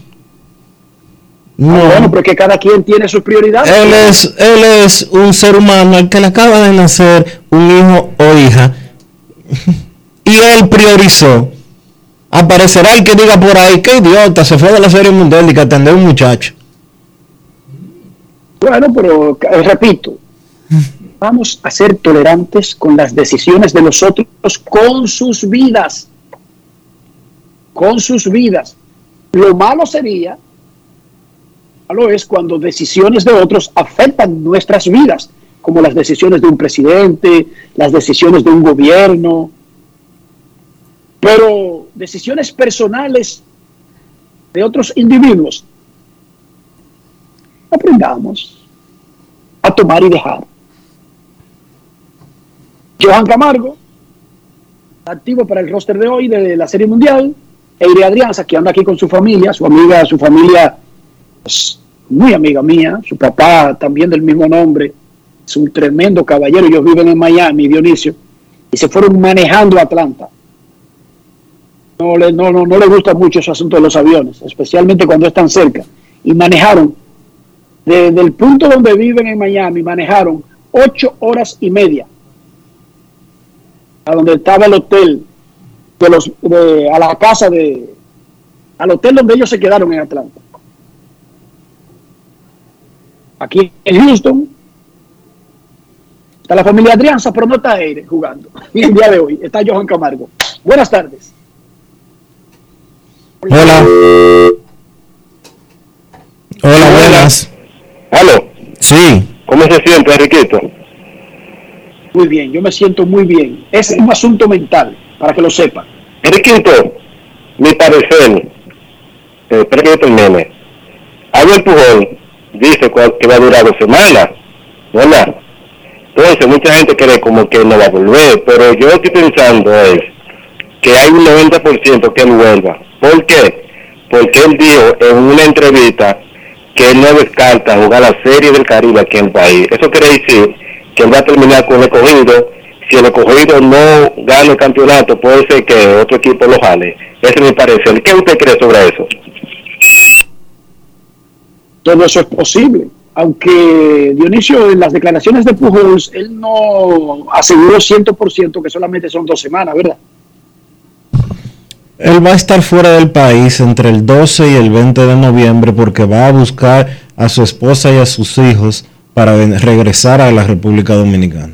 No. Bueno, porque cada quien tiene sus prioridades. Él es, él es un ser humano al que le acaba de nacer un hijo o hija. y él priorizó. Aparecerá el que diga por ahí, qué idiota, se fue de la serie mundial y que atender a un muchacho. Bueno, pero eh, repito, vamos a ser tolerantes con las decisiones de los otros, con sus vidas. Con sus vidas. Lo malo sería, malo es cuando decisiones de otros afectan nuestras vidas. como las decisiones de un presidente, las decisiones de un gobierno, pero decisiones personales de otros individuos, aprendamos a tomar y dejar. Johan Camargo, activo para el roster de hoy de la Serie Mundial. Eire Adrianza, que anda aquí con su familia, su amiga, su familia es muy amiga mía, su papá también del mismo nombre, es un tremendo caballero, ellos viven en Miami, Dionisio, y se fueron manejando a Atlanta. No le, no, no, no le gusta mucho ese asunto de los aviones, especialmente cuando están cerca. Y manejaron, desde el punto donde viven en Miami, manejaron ocho horas y media a donde estaba el hotel, de los, de- a la casa de, al hotel donde ellos se quedaron en Atlanta. Aquí en Houston está la familia Adrianza, pero no está Eire jugando. Y el día de hoy está Johan Camargo. Buenas tardes. Hola. Hola, buenas. Aló, Sí. ¿cómo se siente, Enriquito? Muy bien, yo me siento muy bien. Es un asunto mental, para que lo sepan. Enriquito, mi parecer, eh, espera que yo termine. Albert Pujol dice que va a durar dos semanas, ¿verdad? Entonces, mucha gente cree como que no va a volver, pero yo estoy pensando es que hay un 90% que él vuelva. ¿Por qué? Porque él dijo en una entrevista que él no descarta jugar la Serie del Caribe aquí en el país. Eso quiere decir que él va a terminar con el escogido. Si el escogido no gana el campeonato, puede ser que otro equipo lo jale. Ese es mi parecer. ¿Qué usted cree sobre eso? todo eso es posible. Aunque Dionisio, en las declaraciones de Pujols, él no aseguró 100% que solamente son dos semanas, ¿verdad? Él va a estar fuera del país entre el 12 y el 20 de noviembre porque va a buscar a su esposa y a sus hijos para regresar a la República Dominicana.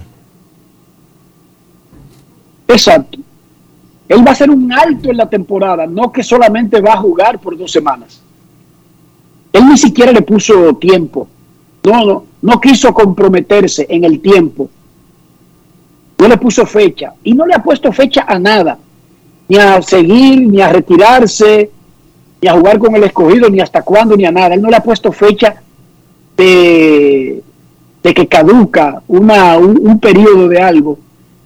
Exacto. Él va a hacer un alto en la temporada, no que solamente va a jugar por dos semanas. Él ni siquiera le puso tiempo. No, no, no quiso comprometerse en el tiempo. No le puso fecha. Y no le ha puesto fecha a nada. Ni a seguir, ni a retirarse, ni a jugar con el escogido, ni hasta cuándo, ni a nada. Él no le ha puesto fecha de, de que caduca una, un, un periodo de algo,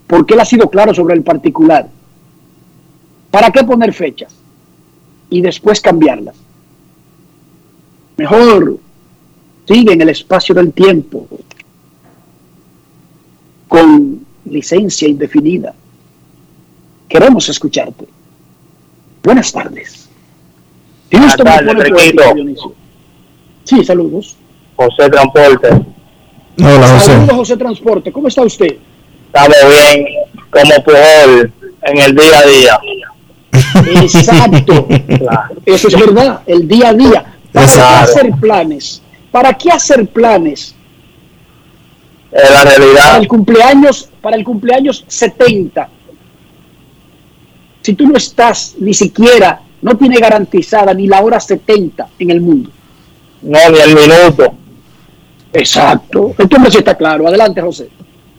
porque él ha sido claro sobre el particular. ¿Para qué poner fechas? Y después cambiarlas. Mejor sigue en el espacio del tiempo con licencia indefinida. Queremos escucharte. Buenas tardes. Buenas tardes. Sí, saludos. José Transporte. Hola, Saludos, José Transporte. ¿Cómo está usted? Estamos bien, como Pujol, en el día a día. Exacto. Eso es verdad, el día a día. ¿Para qué hacer planes? ¿Para qué hacer planes? Es la Para realidad. el cumpleaños, para el cumpleaños 70. Si tú no estás ni siquiera, no tiene garantizada ni la hora 70 en el mundo. No, ni el minuto. Exacto. Sí está claro. Adelante, José.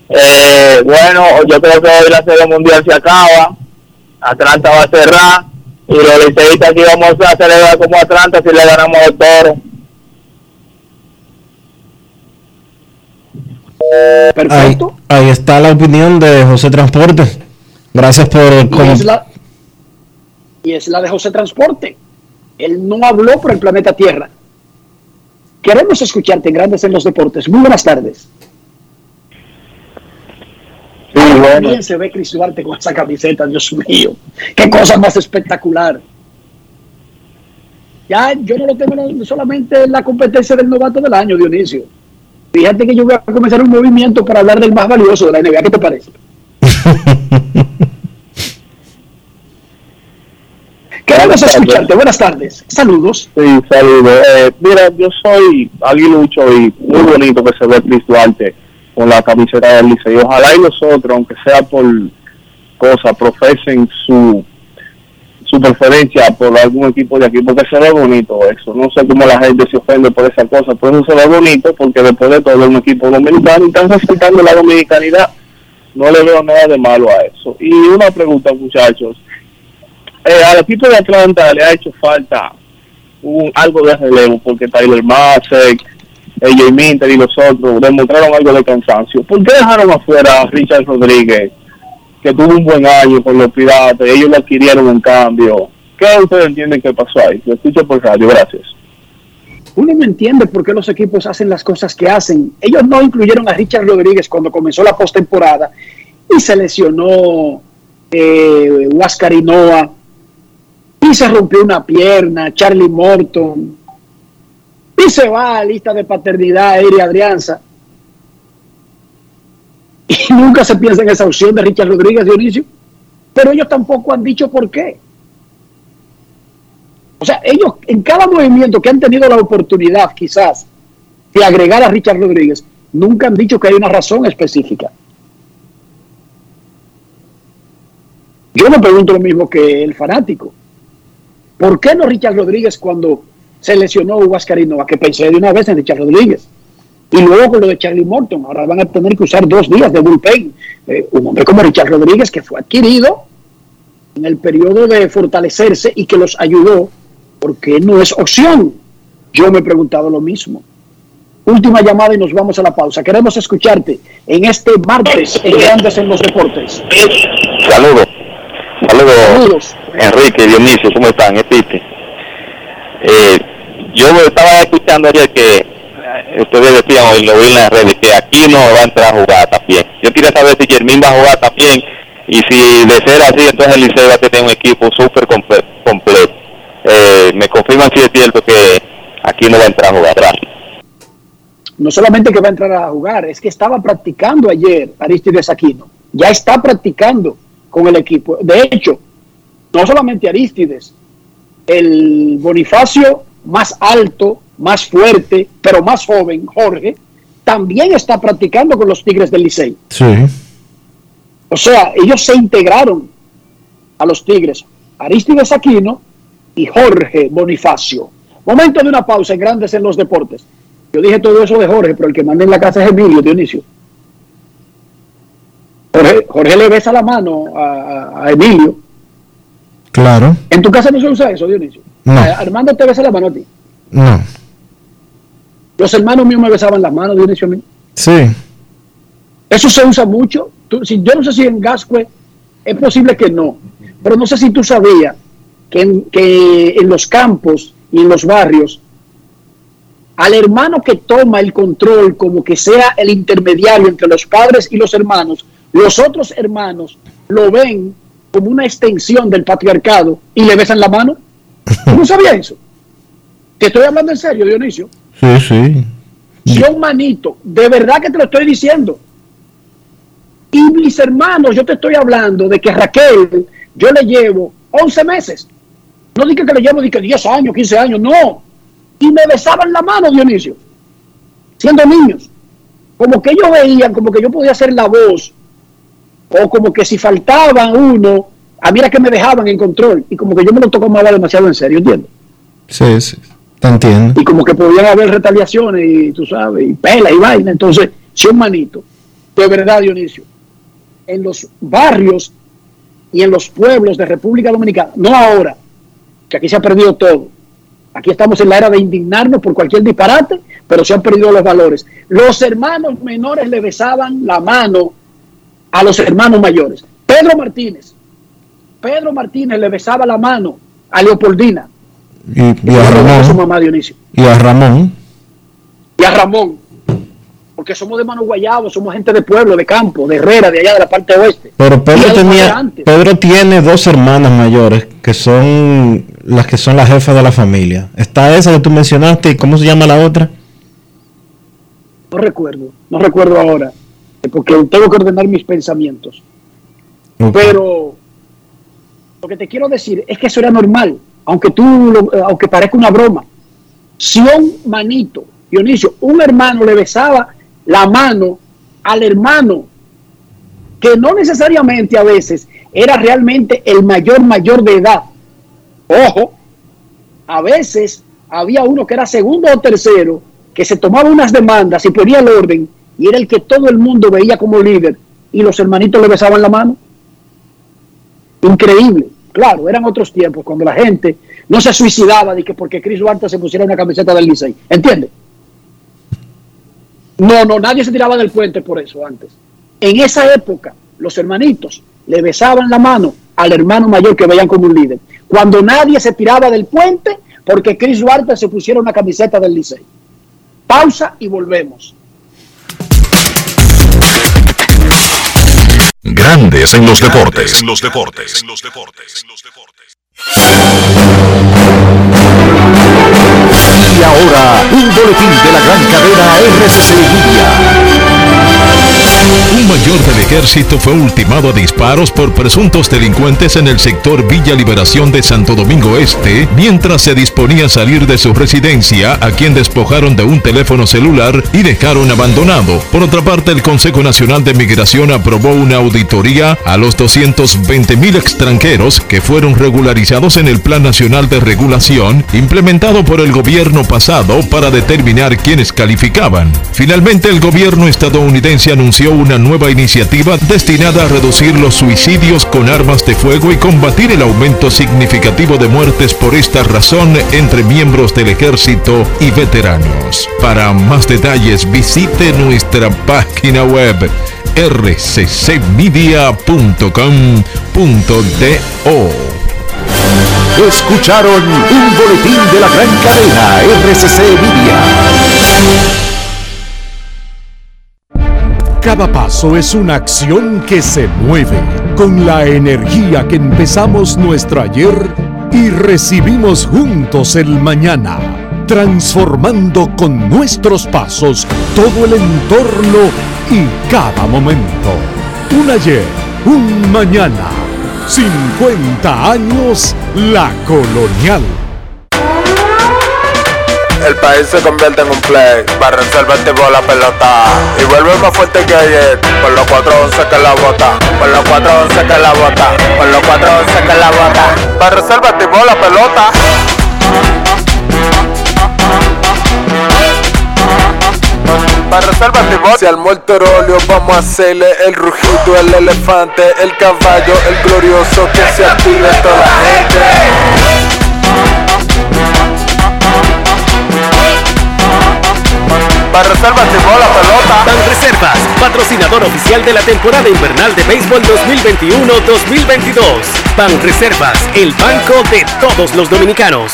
Eh, bueno, yo creo que hoy la Serie Mundial se acaba. Atlanta va a cerrar. Y los liceístas aquí vamos a celebrar como Atlanta si le ganamos el toro. Ahí, ahí está la opinión de José Transporte. Gracias por... Y como- es, la, y es la de José Transporte. Él no habló por el planeta Tierra. Queremos escucharte en Grandes en los Deportes. Muy buenas tardes. Bien se ve Cris Duarte con esa camiseta, Dios mío. Qué cosa más espectacular. Ya yo no lo tengo solamente en la competencia del novato del año, Dionisio. Fíjate que yo voy a comenzar un movimiento para hablar del más valioso de la NBA. ¿Qué te parece? Queremos escucharte. Buenas tardes. Saludos. Sí, saludos. Eh, mira, yo soy aguilucho y muy bonito que se ve Chris Duarte con la camiseta del Licey. Ojalá y nosotros, aunque sea por cosa, profesen su su preferencia por algún equipo de aquí, porque se ve bonito eso. No sé cómo la gente se ofende por esa cosa, pero eso se ve bonito porque después de todo es un equipo dominicano y están respetando la dominicanidad. No le veo nada de malo a eso. Y una pregunta, muchachos. Eh, al equipo de Atlanta le ha hecho falta un, algo de relevo porque Tyler Masek, AJ Minter y los otros demostraron algo de cansancio. ¿Por qué dejaron afuera a Richard Rodríguez, que tuvo un buen año con los Piratas ellos le adquirieron un cambio? ¿Qué ustedes entienden que pasó ahí? Lo escucho por radio, gracias. Uno no entiende por qué los equipos hacen las cosas que hacen. Ellos no incluyeron a Richard Rodríguez cuando comenzó la postemporada y se lesionó eh, Huáscar Hinoa y se rompió una pierna, Charlie Morton, y se va a lista de paternidad Eri Adrianza. Y nunca se piensa en esa opción de Richard Rodríguez Dionisio. Pero ellos tampoco han dicho por qué. O sea, ellos en cada movimiento que han tenido la oportunidad quizás de agregar a Richard Rodríguez, nunca han dicho que hay una razón específica. Yo me pregunto lo mismo que el fanático. ¿Por qué no Richard Rodríguez cuando se lesionó Huáscar Innova? Que pensé de una vez en Richard Rodríguez. Y luego con lo de Charlie Morton, ahora van a tener que usar dos días de bullpen. Eh, un hombre como Richard Rodríguez que fue adquirido en el periodo de fortalecerse y que los ayudó, porque no es opción. Yo me he preguntado lo mismo. Última llamada y nos vamos a la pausa. Queremos escucharte en este martes en Grandes en los Deportes. Saludos. Saludos. Saludos. Enrique, Dionisio, ¿cómo están? Es. Eh, yo estaba escuchando ayer que eh, ustedes decían, hoy lo vi en las redes, que aquí no va a entrar a jugar también. Yo quería saber si Germín va a jugar también y si de ser así, entonces el Liceo va a tener un equipo súper comple- completo. Eh, me confirman si es cierto que aquí no va a entrar a jugar. Gracias. no solamente que va a entrar a jugar, es que estaba practicando ayer Aristides Aquino. Ya está practicando con el equipo. De hecho, no solamente Aristides, el Bonifacio más alto, más fuerte, pero más joven, Jorge, también está practicando con los Tigres del Licey. Sí. O sea, ellos se integraron a los Tigres. Aristides Aquino y Jorge Bonifacio. Momento de una pausa en Grandes en los Deportes. Yo dije todo eso de Jorge, pero el que manda en la casa es Emilio Dionisio. Jorge, Jorge le besa la mano a, Emilio. Claro. ¿En tu casa no se usa eso, Dionisio? No. Armando te besa la mano a ti. No. Los hermanos míos me besaban las manos, Dionisio, a mí. Sí. Eso se usa mucho. Tú- si, yo no sé si en Gascue es posible que no, pero no sé si tú sabías que en, que en los campos y en los barrios, al hermano que toma el control como que sea el intermediario entre los padres y los hermanos, los otros hermanos lo ven como una extensión del patriarcado y le besan la mano. ¿Tú no sabías eso? Te estoy hablando en serio, Dionisio. Sí, sí. Un manito, de verdad que te lo estoy diciendo. Y mis hermanos, yo te estoy hablando de que Raquel, yo le llevo 11 meses. No dije que le llevo que 10 años, 15 años, no. Y me besaban la mano, Dionisio, siendo niños. Como que ellos veían, como que yo podía hacer la voz, o como que si faltaba uno, a mí era que me dejaban en control, y como que yo me lo tomaba demasiado en serio, ¿entiendes? Sí, sí. Te entiendo. y como que podían haber retaliaciones y tú sabes, y pela y vaina. Entonces, si un manito, de verdad, Dionisio, en los barrios y en los pueblos de República Dominicana, no ahora, que aquí se ha perdido todo. Aquí estamos en la era de indignarnos por cualquier disparate, pero se han perdido los valores. Los hermanos menores le besaban la mano a los hermanos mayores. Pedro Martínez, Pedro Martínez le besaba la mano a Leopoldina, Y, y a su Ramón. mamá Dionisio Y a Ramón. y a Ramón, porque somos de Mano Guayabo, somos gente de pueblo, de campo, de Herrera, de allá de la parte oeste. Pero Pedro tenía. Pedro tiene dos hermanas mayores que son las que son las jefas de la familia. Está esa que tú mencionaste y cómo se llama la otra. No recuerdo, no recuerdo ahora, porque tengo que ordenar mis pensamientos. Pero lo que te quiero decir es que eso era normal, aunque tú, lo- eh, aunque parezca una broma. Si un manito, Dionisio, un hermano le besaba la mano al hermano, que no necesariamente a veces era realmente el mayor mayor de edad, Ojo, a veces había uno que era segundo o tercero, que se tomaba unas demandas y ponía el orden, y era el que todo el mundo veía como líder, y los hermanitos le besaban la mano. Increíble. Claro, eran otros tiempos, cuando la gente no se suicidaba de que porque Chris Duarte se pusiera una camiseta del Licey. ¿Entiendes? No, no, nadie se tiraba del puente por eso antes. En esa época, los hermanitos le besaban la mano al hermano mayor que veían como un líder. Cuando nadie se tiraba del puente porque Chris Duarte se pusiera una camiseta del Licey. Pausa y volvemos. Grandes en los deportes. En los deportes. En los deportes. Y ahora, un boletín de la gran cadena RCC Media. Un mayor del ejército fue ultimado a disparos por presuntos delincuentes en el sector Villa Liberación de Santo Domingo Este, mientras se disponía a salir de su residencia, a quien despojaron de un teléfono celular y dejaron abandonado. Por otra parte, el Consejo Nacional de Migración aprobó una auditoría a los 220 mil extranjeros que fueron regularizados en el Plan Nacional de Regulación, implementado por el gobierno pasado para determinar quiénes calificaban. Finalmente, el gobierno estadounidense anunció una nueva iniciativa destinada a reducir los suicidios con armas de fuego y combatir el aumento significativo de muertes por esta razón entre miembros del ejército y veteranos. Para más detalles visite nuestra página web rccmedia.com.do. Escucharon un boletín de la gran cadena RCC Media. Cada paso es una acción que se mueve con la energía que empezamos nuestro ayer y recibimos juntos el mañana, transformando con nuestros pasos todo el entorno y cada momento. Un ayer, un mañana, 50 años la colonial. El país se convierte en un play. Para reservar tipo la pelota. Y vuelve más fuerte que ayer. Por los 411 que la bota. Por los 411 que la bota. Por los 411 que la bota. Para reservar tipo la pelota. Para reservar Si al óleo vamos a hacerle el rugido, el elefante, el caballo, el glorioso que se active toda la gente. Para reservas llegó la pelota. Ban Reservas, patrocinador oficial de la temporada invernal de béisbol 2021-2022. Ban Reservas, el banco de todos los dominicanos.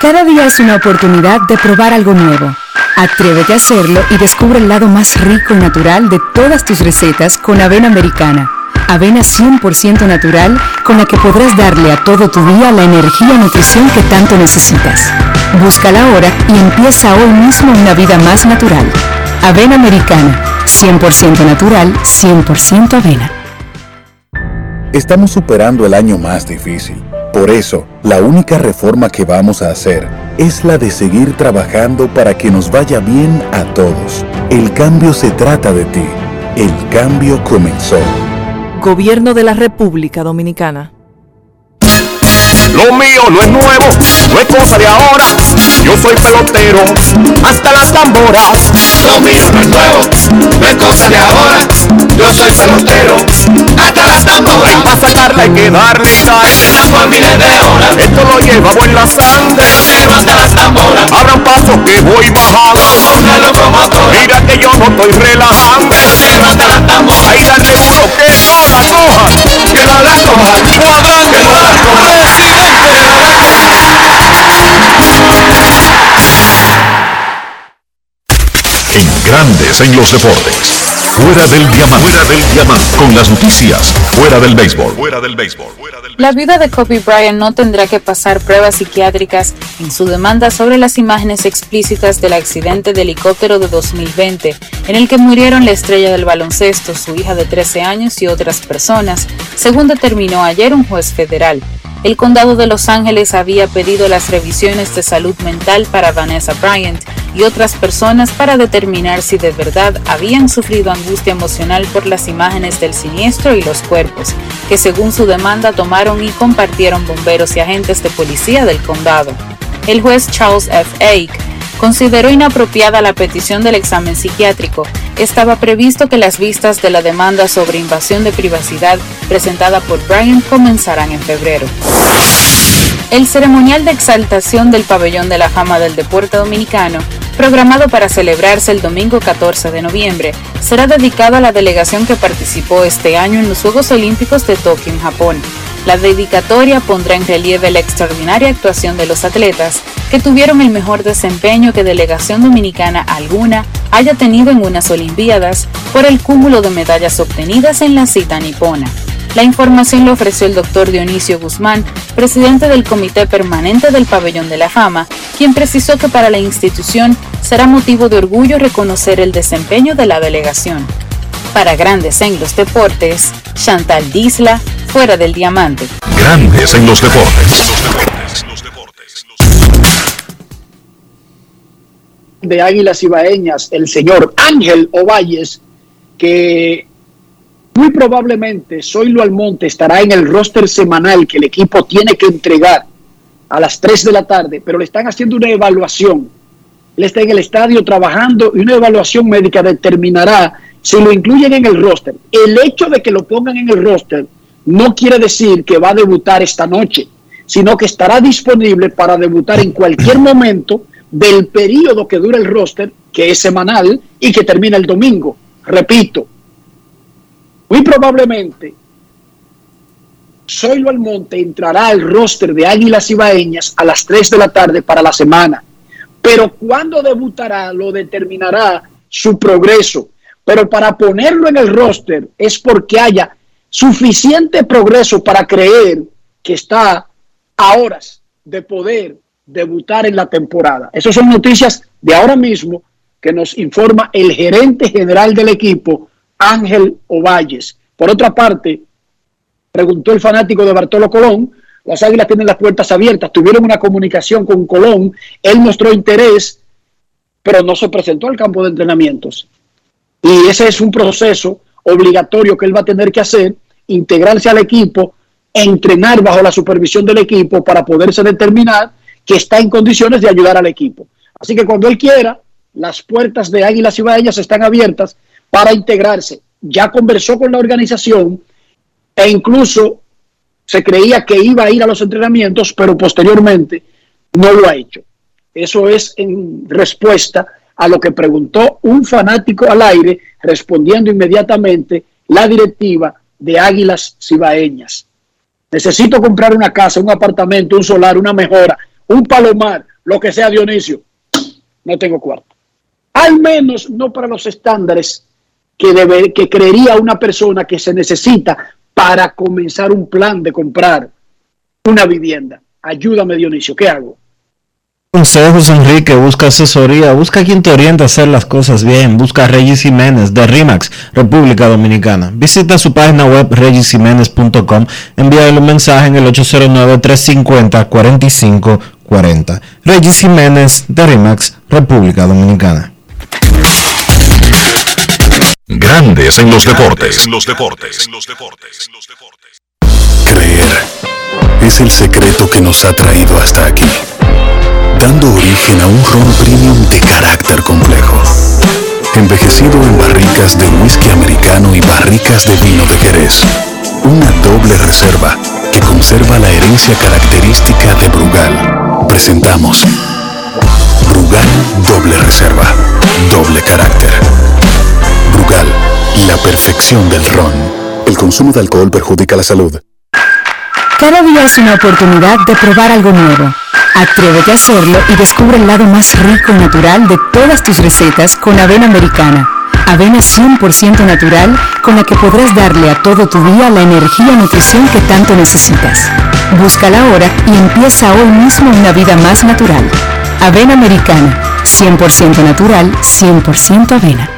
Cada día es una oportunidad de probar algo nuevo. Atrévete a hacerlo y descubre el lado más rico y natural de todas tus recetas con avena americana. Avena 100% natural con la que podrás darle a todo tu día la energía y nutrición que tanto necesitas. Búscala ahora y empieza hoy mismo una vida más natural. Avena americana, 100% natural, 100% avena. Estamos superando el año más difícil. Por eso, la única reforma que vamos a hacer es la de seguir trabajando para que nos vaya bien a todos. El cambio se trata de ti. El cambio comenzó. Gobierno de la República Dominicana. Lo mío no es nuevo, no es cosa de ahora. Yo soy pelotero, hasta las tamboras. Lo mío no es nuevo, no es cosa de ahora. Yo soy pelotero, hasta las tamboras. Para sacarla hay que darle y dar. por miles de horas. Esto lo llevamos en la sangre. Pelotero hasta las tamboras. Abran paso que voy bajando. Como una locomotora. Mira que yo no estoy relajando. Pelotero hasta las tamboras. Ahí dale duro que no la coja. Que no la coja. Cuadrante. Que no la coja. En Grandes en los deportes. Fuera del diamante. Fuera del diamante. Con las noticias. Fuera del béisbol. Fuera del béisbol. La viuda de Kobe Bryant no tendrá que pasar pruebas psiquiátricas en su demanda sobre las imágenes explícitas del accidente de helicóptero de 2020, en el que murieron la estrella del baloncesto, su hija de 13 años y otras personas, según determinó ayer un juez federal. el condado de Los Ángeles había pedido las revisiones de salud mental para Vanessa Bryant y otras personas para determinar si de verdad habían sufrido angustia emocional por las imágenes del siniestro y los cuerpos, que según su demanda tomaron y compartieron bomberos y agentes de policía del condado. El juez Charles F. Ake consideró inapropiada la petición del examen psiquiátrico. Estaba previsto que las vistas de la demanda sobre invasión de privacidad presentada por Bryant comenzarán en febrero. El ceremonial de exaltación del Pabellón de la Fama del Deporte Dominicano, programado para celebrarse el domingo 14 de noviembre, será dedicado a la delegación que participó este año en los Juegos Olímpicos de Tokio en Japón. La dedicatoria pondrá en relieve la extraordinaria actuación de los atletas que tuvieron el mejor desempeño que delegación dominicana alguna haya tenido en unas Olimpiadas por el cúmulo de medallas obtenidas en la cita nipona. La información lo ofreció el doctor Dionisio Guzmán, presidente del Comité Permanente del Pabellón de la Fama, quien precisó que para la institución será motivo de orgullo reconocer el desempeño de la delegación. Para Grandes en los Deportes, Chantal Disla, fuera del diamante. Grandes en los deportes. de Águilas Ibaeñas, el señor Ángel Ovalles, que muy probablemente Zoilo Almonte estará en el roster semanal que el equipo tiene que entregar a las 3 de la tarde, pero le están haciendo una evaluación. Él está en el estadio trabajando y una evaluación médica determinará si lo incluyen en el roster. El hecho de que lo pongan en el roster no quiere decir que va a debutar esta noche, sino que estará disponible para debutar en cualquier momento del periodo que dura el roster, que es semanal y que termina el domingo. Repito, muy probablemente Zoilo Almonte entrará al roster de Águilas Ibaeñas a las 3 de la tarde para la semana. Pero cuando debutará lo determinará su progreso. Pero para ponerlo en el roster es porque haya suficiente progreso para creer que está a horas de poder debutar en la temporada. Esas son noticias de ahora mismo que nos informa el gerente general del equipo, Ángel Ovalles. Por otra parte, preguntó el fanático de Bartolo Colón, las Águilas tienen las puertas abiertas, tuvieron una comunicación con Colón, él mostró interés, pero no se presentó al campo de entrenamientos. Y ese es un proceso obligatorio que él va a tener que hacer, integrarse al equipo, entrenar bajo la supervisión del equipo para poderse determinar que está en condiciones de ayudar al equipo. Así que cuando él quiera, las puertas de Águilas Ibaeñas están abiertas para integrarse. Ya conversó con la organización e incluso se creía que iba a ir a los entrenamientos, pero posteriormente no lo ha hecho. Eso es en respuesta a lo que preguntó un fanático al aire, respondiendo inmediatamente la directiva de Águilas Cibaeñas. Necesito comprar una casa, un apartamento, un solar, una mejora, un palomar, lo que sea Dionisio. No tengo cuarto. Al menos no para los estándares que, debe, que creería una persona que se necesita para comenzar un plan de comprar una vivienda. Ayúdame Dionisio, ¿qué hago? Consejos, Enrique, busca asesoría, busca quien te oriente a hacer las cosas bien, busca a Regis Jiménez de RIMAX, República Dominicana. Visita su página web regisjiménez.com, envíale un mensaje en el 809-350-4540. Regis Jiménez de RIMAX, República Dominicana. Grandes en los deportes. En los deportes. Creer es el secreto que nos ha traído hasta aquí, dando origen a un ron premium de carácter complejo, envejecido en barricas de whisky americano y barricas de vino de Jerez. Una doble reserva que conserva la herencia característica de Brugal. Presentamos Brugal Doble Reserva, Doble Carácter. La perfección del ron. El consumo de alcohol perjudica la salud. Cada día es una oportunidad de probar algo nuevo. Atrévete a hacerlo y descubre el lado más rico y natural de todas tus recetas con avena americana. Avena 100% natural con la que podrás darle a todo tu día la energía y nutrición que tanto necesitas. Búscala ahora y empieza hoy mismo una vida más natural. Avena americana, 100% natural, 100% avena.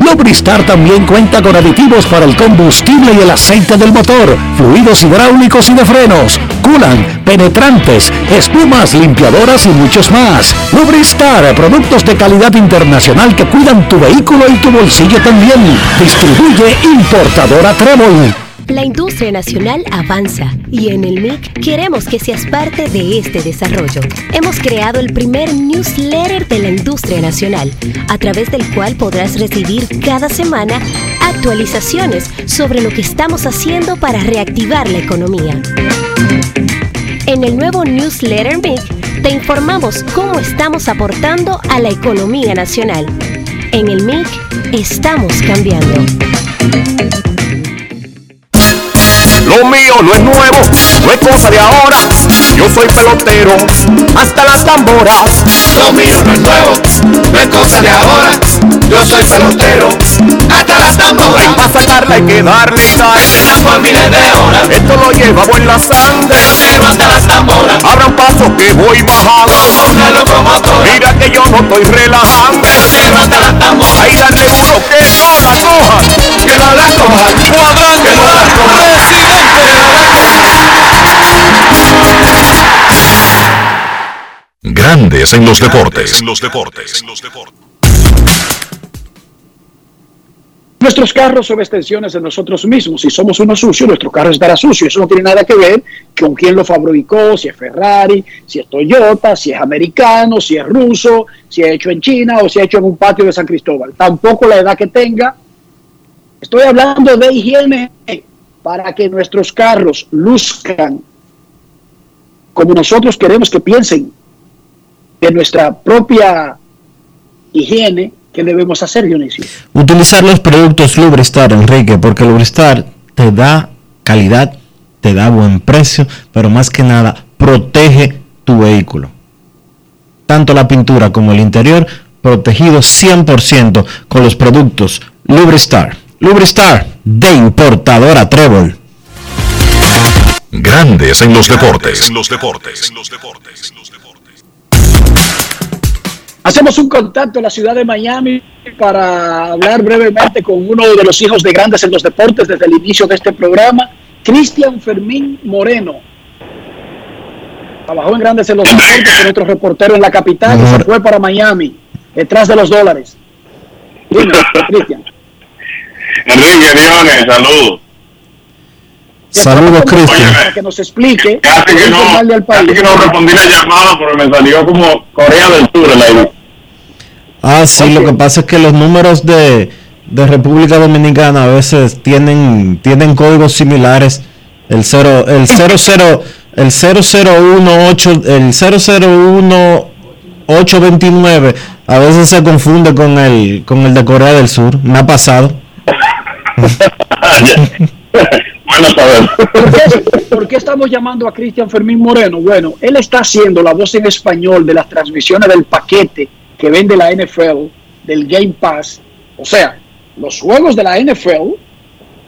Lubristar también cuenta con aditivos para el combustible y el aceite del motor, fluidos hidráulicos y de frenos, culan, penetrantes, espumas, limpiadoras y muchos más. Lubristar, productos de calidad internacional que cuidan tu vehículo y tu bolsillo también. Distribuye importadora Trébol. La industria nacional avanza y en el MIC queremos que seas parte de este desarrollo. Hemos creado el primer newsletter de la industria nacional, a través del cual podrás recibir cada semana actualizaciones sobre lo que estamos haciendo para reactivar la economía. En el nuevo newsletter MIC te informamos cómo estamos aportando a la economía nacional. En el MIC estamos cambiando. Lo mío no es nuevo, no es cosa de ahora. Yo soy pelotero, hasta las tamboras. Lo mío no es nuevo, no es cosa de ahora. Yo soy pelotero, hasta las tamboras. Para sacarla hay que darle y darle. Por miles de horas. Esto lo llevamos en la sangre. Pelotero hasta las tamboras. Abran paso que voy bajando. Como una locomotora. Mira que yo no estoy relajando. Pelotero hasta las tamboras. Ahí dale duro que no la cojan. Que no la cojan. Grandes en los deportes. Nuestros carros son extensiones de nosotros mismos. Si somos uno sucio, nuestro carro estará sucio. Eso no tiene nada que ver con quién lo fabricó, si es Ferrari, si es Toyota, si es americano, si es ruso, si es hecho en China o si es hecho en un patio de San Cristóbal. Tampoco la edad que tenga. Estoy hablando de higiene para que nuestros carros luzcan como nosotros queremos que piensen de nuestra propia higiene que debemos hacer, Dionisio. Utilizar los productos Lubristar, Enrique, porque Lubristar te da calidad, te da buen precio, pero más que nada protege tu vehículo. Tanto la pintura como el interior protegido 100% con los productos Lubristar. Lubristar de importadora Trébol. Grandes en los deportes. Hacemos un contacto en la ciudad de Miami para hablar brevemente con uno de los hijos de grandes en los deportes desde el inicio de este programa, Cristian Fermín Moreno. Trabajó en grandes en los deportes con otro reportero en la capital y se fue para Miami, detrás de los dólares. Dime, Cristian. Enrique, Diones, saludos. Saludos, Cristian. Para que nos explique. Casi que, no, informarle al país. casi que no respondí la llamada, pero me salió como Corea del Sur el aire. Ah, sí, lo que pasa es que los números de, de República Dominicana a veces tienen, tienen códigos similares. El 0, el 00, el 0018, el 001829 a veces se confunde con el, con el de Corea del Sur. Me ha pasado. bueno saber. ¿Por qué, por qué estamos llamando a Cristian Fermín Moreno? Bueno, él está haciendo la voz en español de las transmisiones del paquete que vende la NFL, del Game Pass. O sea, los juegos de la NFL,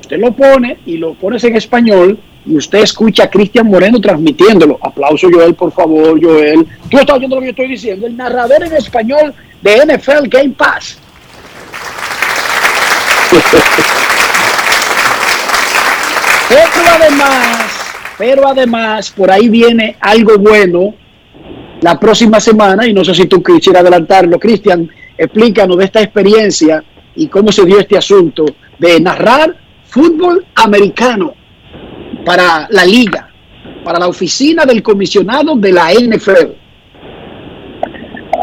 usted lo pone y lo pones en español y usted escucha a Cristian Moreno transmitiéndolo. Aplauso, Joel, por favor, Joel. Tú estás oyendo lo que yo estoy diciendo. El narrador en español de NFL Game Pass. Además, pero además, por ahí viene algo bueno la próxima semana, y no sé si tú quisieras adelantarlo, Cristian, explícanos de esta experiencia y cómo se dio este asunto de narrar fútbol americano para la liga, para la oficina del comisionado de la NFL.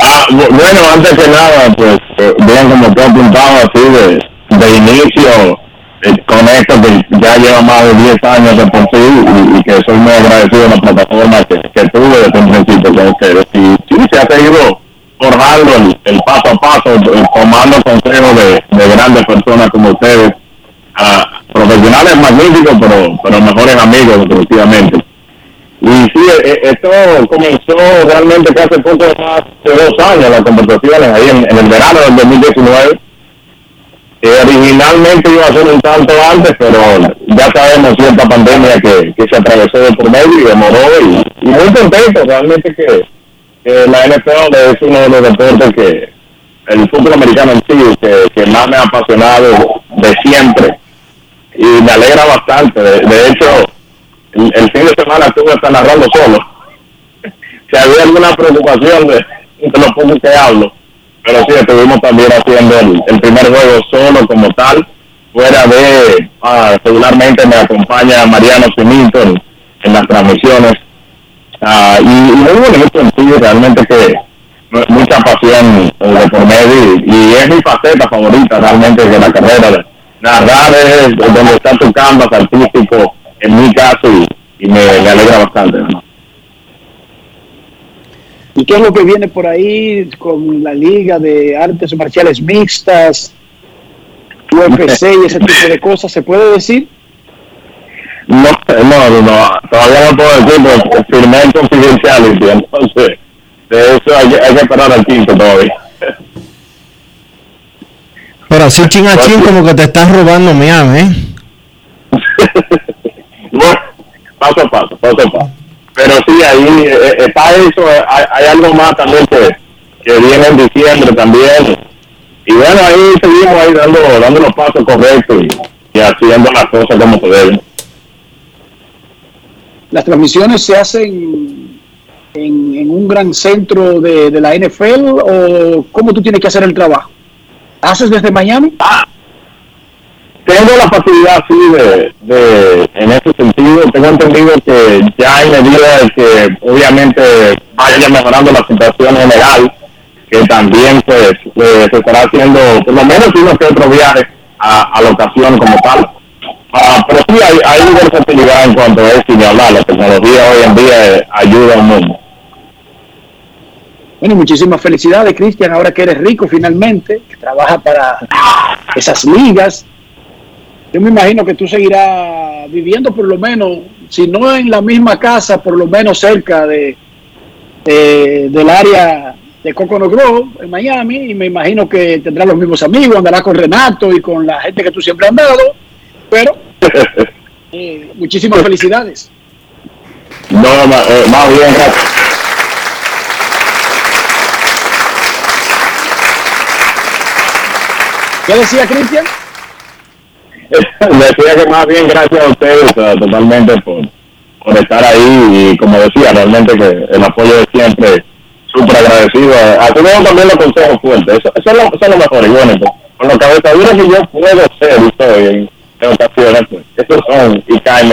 Ah, bu- bueno, antes que nada, pues, eh, bien como tú apuntabas así de, de inicio, con esto que ya lleva más de 10 años de por sí y, y que soy muy agradecido de la plataforma que, que tuve desde un principio con ustedes. Y sí, se ha seguido forjando el, el paso a paso, eh, tomando consejos de, de grandes personas como ustedes, ah, profesionales magníficos, pero, pero mejores amigos, definitivamente. Y sí, eh, esto comenzó realmente que hace poco más de dos años, las conversaciones ahí en, en el verano del 2019. Eh, originalmente iba a ser un tanto antes, pero ya sabemos cierta pandemia que, que se atravesó de por medio y demoró. Y, muy contento realmente que, que la NFL es uno de los deportes que el fútbol americano en sí, que, que más me ha apasionado de siempre. Y me alegra bastante. De, hecho, el, fin de semana estuve hasta narrando solo. Si había alguna preocupación de, de lo poco que hablo, pero sí, estuvimos también haciendo el, primer juego solo como tal, fuera de, ah, regularmente me acompaña Mariano Simito en, las transmisiones, Ah, y, y muy bonito en sí, realmente que mu- mucha pasión eh, de por medio y, es mi faceta favorita realmente de la carrera, narrar es donde está tu canvas artístico, en mi caso, y, y me, me alegra bastante. ¿no? ¿Y qué es lo que viene por ahí con la Liga de Artes Marciales Mixtas, UFC y ese tipo de cosas? ¿Se puede decir? No, no, no, no, todavía no puedo decir, porque firmé el confidenciality, entonces de eso hay, que- hay que esperar al quinto todavía. Pero así chin a chin como que te estás robando Miami, ¿eh? Bueno, paso a paso, paso a paso. Pero sí, ahí eh, está eso, hay, hay algo más también que, que viene en diciembre también. Y bueno, ahí seguimos ahí dando, dando los pasos correctos y, y haciendo las cosas como se deben. ¿Las transmisiones se hacen en, en un gran centro de, de la NFL o cómo tú tienes que hacer el trabajo? ¿Haces desde Miami? Tengo la facilidad, sí, de, de, en ese sentido, tengo entendido que ya en medida de que obviamente vaya mejorando la situación general, que también pues eh, se estará haciendo por lo menos uno que otro viaje a, a la ocasión como tal. Ah, pero sí hay, hay versatilidad en cuanto a eso y hablar, la tecnología hoy en día eh, ayuda un mundo. Bueno, muchísimas felicidades, Cristian, ahora que eres rico finalmente, que trabaja para esas ligas. Yo me imagino que tú seguirás viviendo por lo menos, si no en la misma casa, por lo menos cerca de, de- del área de Coconut Grove, en Miami, y me imagino que tendrás los mismos amigos, andarás con Renato y con la gente que tú siempre has dado, pero eh, muchísimas felicidades. No, ma- eh, más bien. ¿Qué decía Cristian? decía que más bien gracias a ustedes totalmente por, por estar ahí y como decía, realmente que el apoyo de siempre, súper agradecido. A dan también los consejos fuertes, eso, eso, es lo, eso es lo mejor. Y bueno, pues, con los cabezaduras que yo puedo ser y soy en, en ocasiones, pues, esos son y caen.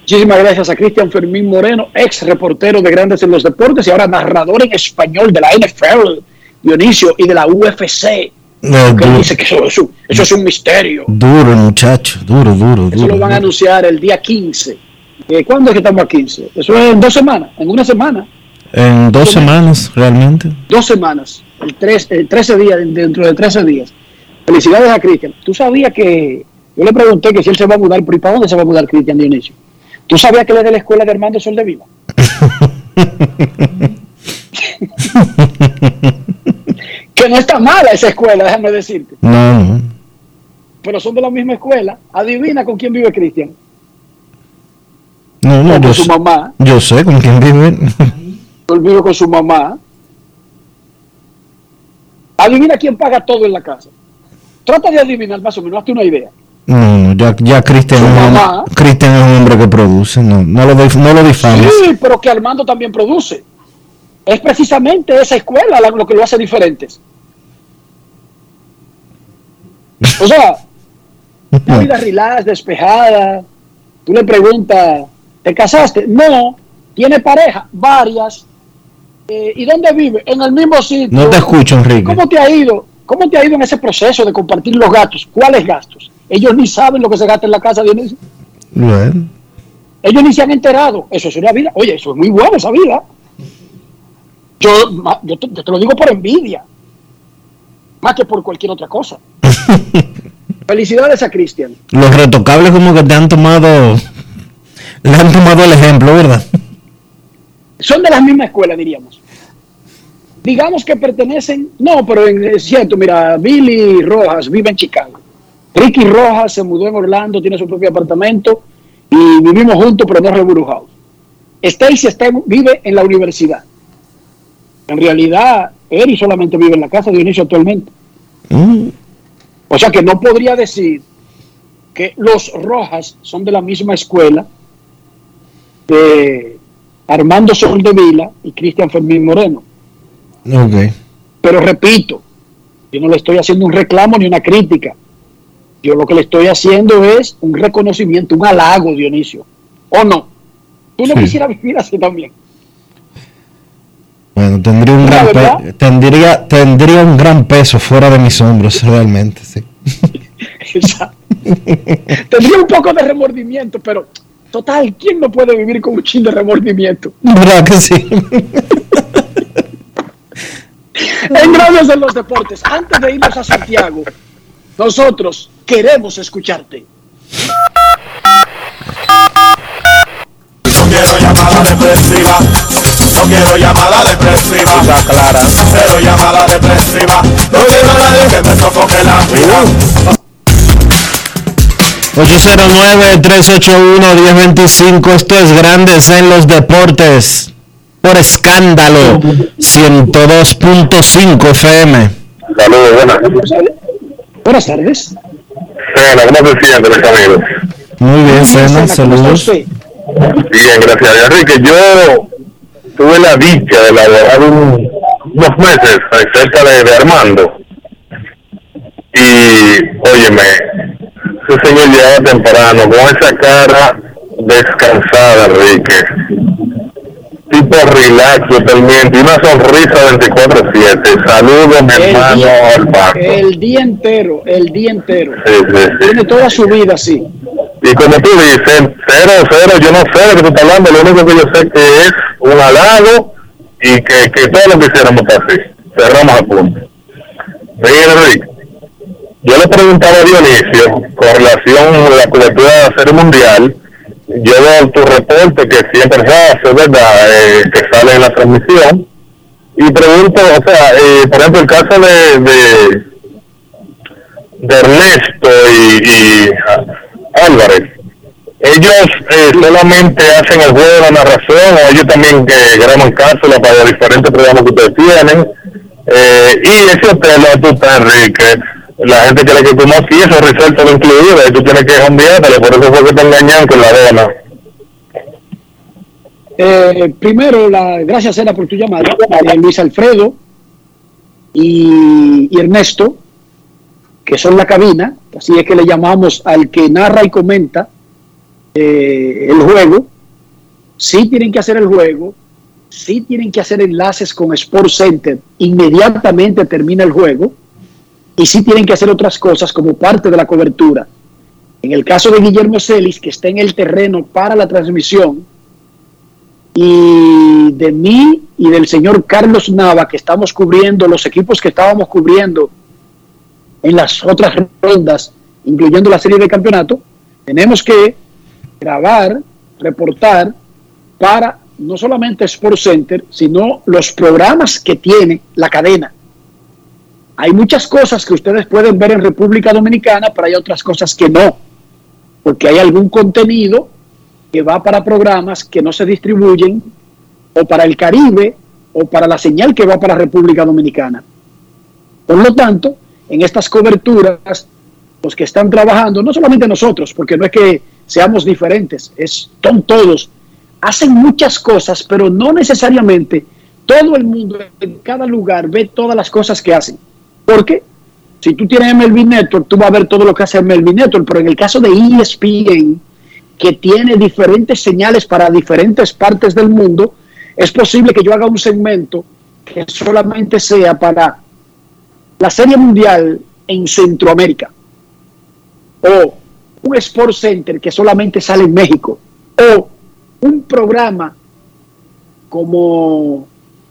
Muchísimas gracias a Cristian Fermín Moreno, ex reportero de Grandes en los Deportes y ahora narrador en español de la NFL, Dionisio, y de la UFC. No, Que dice que eso, es un- eso es un misterio. duro, muchacho, duro, duro, Eso duro. lo van a anunciar el día 15. Eh, ¿Cuándo es que estamos a 15? Eso es en dos semanas, en una semana, En dos semanas, realmente. dos semanas, el, tres, el 13 días, dentro de 13 días. Felicidades a Cristian. ¿Tú sabías que, yo le pregunté que si él se va a mudar, ¿y para dónde se va a mudar Cristian Dionisio? ¿Tú sabías que él es de la escuela de Armando Soldevila? que no está mala esa escuela, déjame decirte. No, no. Pero son de la misma escuela. Adivina con quién vive Cristian. No, no, Con yo su sé, mamá. yo sé con quién vive. Él vive con su mamá. Adivina quién paga todo en la casa. Trata de adivinar más o menos, hazte una idea. No, no, ya, ya Cristian es, es un hombre que produce, no, no lo, no lo difames. Sí, pero que Armando también produce. Es precisamente esa escuela la- lo que lo hace diferentes. O sea, una vida relax, despejada. Tú le preguntas, ¿te casaste? No. ¿Tiene pareja? Varias. Eh, ¿Y dónde vive? En el mismo sitio. No te escucho, Enrique. ¿Cómo te ha ido? ¿Cómo te ha ido en ese proceso de compartir los gastos? ¿Cuáles gastos? Ellos ni saben lo que se gasta en la casa, Dionisio. Bueno, Ellos ni se han enterado. Eso es una vida. Oye, eso es muy bueno, esa vida. Yo, ma- yo, te, yo te lo digo por envidia. Más que por cualquier otra cosa. Felicidades a Cristian. Los retocables como que te han tomado, le han tomado el ejemplo, ¿verdad? Son de la misma escuela, diríamos. Digamos que pertenecen, no, pero es cierto, mira, Billy Rojas vive en Chicago. Ricky Rojas se mudó en Orlando, tiene su propio apartamento y vivimos juntos, pero no reburujados. Stacy vive en la universidad. En realidad, Eri solamente vive en la casa de Dionisio actualmente. O sea que no podría decir que los Rojas son de la misma escuela de Armando Soldevila y Cristian Fermín Moreno. Ok. Pero repito, yo no le estoy haciendo un reclamo ni una crítica. Yo lo que le estoy haciendo es un reconocimiento, un halago, Dionisio. ¿O no? Tú no Sí. quisieras vivir así también. Bueno, tendría un gran pe- tendría, tendría un gran peso fuera de mis hombros, realmente, sí. Exacto. Tendría un poco de remordimiento, pero total, ¿quién no puede vivir con un chin de remordimiento? ¿Verdad que sí? En Grandes en los Deportes, antes de irnos a Santiago, nosotros queremos escucharte. Quiero llamada depresiva. clara. Cero llamada depresiva. No quiero a nadie que me sofoque la vida. 809-381-1025, esto es Grandes en los Deportes, por escándalo, 102.5 FM. Saludos, buenas. Buenas tardes. Sena, ¿cómo se siente, mis amigos? Muy bien, Sena, saludos. Bien, gracias. Enrique, yo tuve la dicha de laborar un- unos meses cerca de, de Armando. Y, óyeme, ese señor llegaba temprano con esa cara descansada, Enrique. Tipo relax totalmente, y una sonrisa 24-7. Saludos, mi El hermano, día, al banco. el día entero, el día entero. Sí, sí, sí. Tiene toda su vida así. Y como tú dices, cero, cero, yo no sé de qué tú estás hablando, lo único que yo sé que es un halago y que, que todo lo que hiciéramos está así. Cerramos a punto. Enrique, yo le preguntaba a Dionisio con relación a la cobertura de la Serie Mundial, yo veo tu reporte que siempre se hace, ¿verdad?, eh, que sale en la transmisión, y pregunto, o sea, eh, por ejemplo, el caso de, de Ernesto y, y ah, Álvarez, ellos eh, solamente hacen el juego de la narración o ellos también que graban cápsulas para los diferentes programas que ustedes tienen. Eh, y ese hotel tú estás, Enrique, la gente quiere que como aquí eso resuelto lo incluido y tú tienes que cambiártelo, por eso fue que te engañan con la dona. Eh, primero, la, gracias Sena por tu llamada. Eh, Luis Alfredo y Ernesto, que son la cabina, así es que le llamamos al que narra y comenta eh, el juego. Sí tienen que hacer el juego, sí tienen que hacer enlaces con Sport Center inmediatamente termina el juego y sí tienen que hacer otras cosas como parte de la cobertura. En el caso de Guillermo Celis, que está en el terreno para la transmisión, y de mí y del señor Carlos Nava, que estamos cubriendo los equipos que estábamos cubriendo en las otras rondas, incluyendo la serie de campeonato, tenemos que grabar, reportar para no solamente Sport Center, sino los programas que tiene la cadena. Hay muchas cosas que ustedes pueden ver en República Dominicana, pero hay otras cosas que no, porque hay algún contenido que va para programas que no se distribuyen o para el Caribe o para la señal que va para República Dominicana. Por lo tanto, en estas coberturas, los que están trabajando, no solamente nosotros, porque no es que seamos diferentes, es, son todos, hacen muchas cosas, pero no necesariamente todo el mundo en cada lugar ve todas las cosas que hacen. Porque si tú tienes MLB Network, tú vas a ver todo lo que hace MLB Network, pero en el caso de ESPN, que tiene diferentes señales para diferentes partes del mundo, es posible que yo haga un segmento que solamente sea para la Serie Mundial en Centroamérica, o un Sport Center que solamente sale en México, o un programa como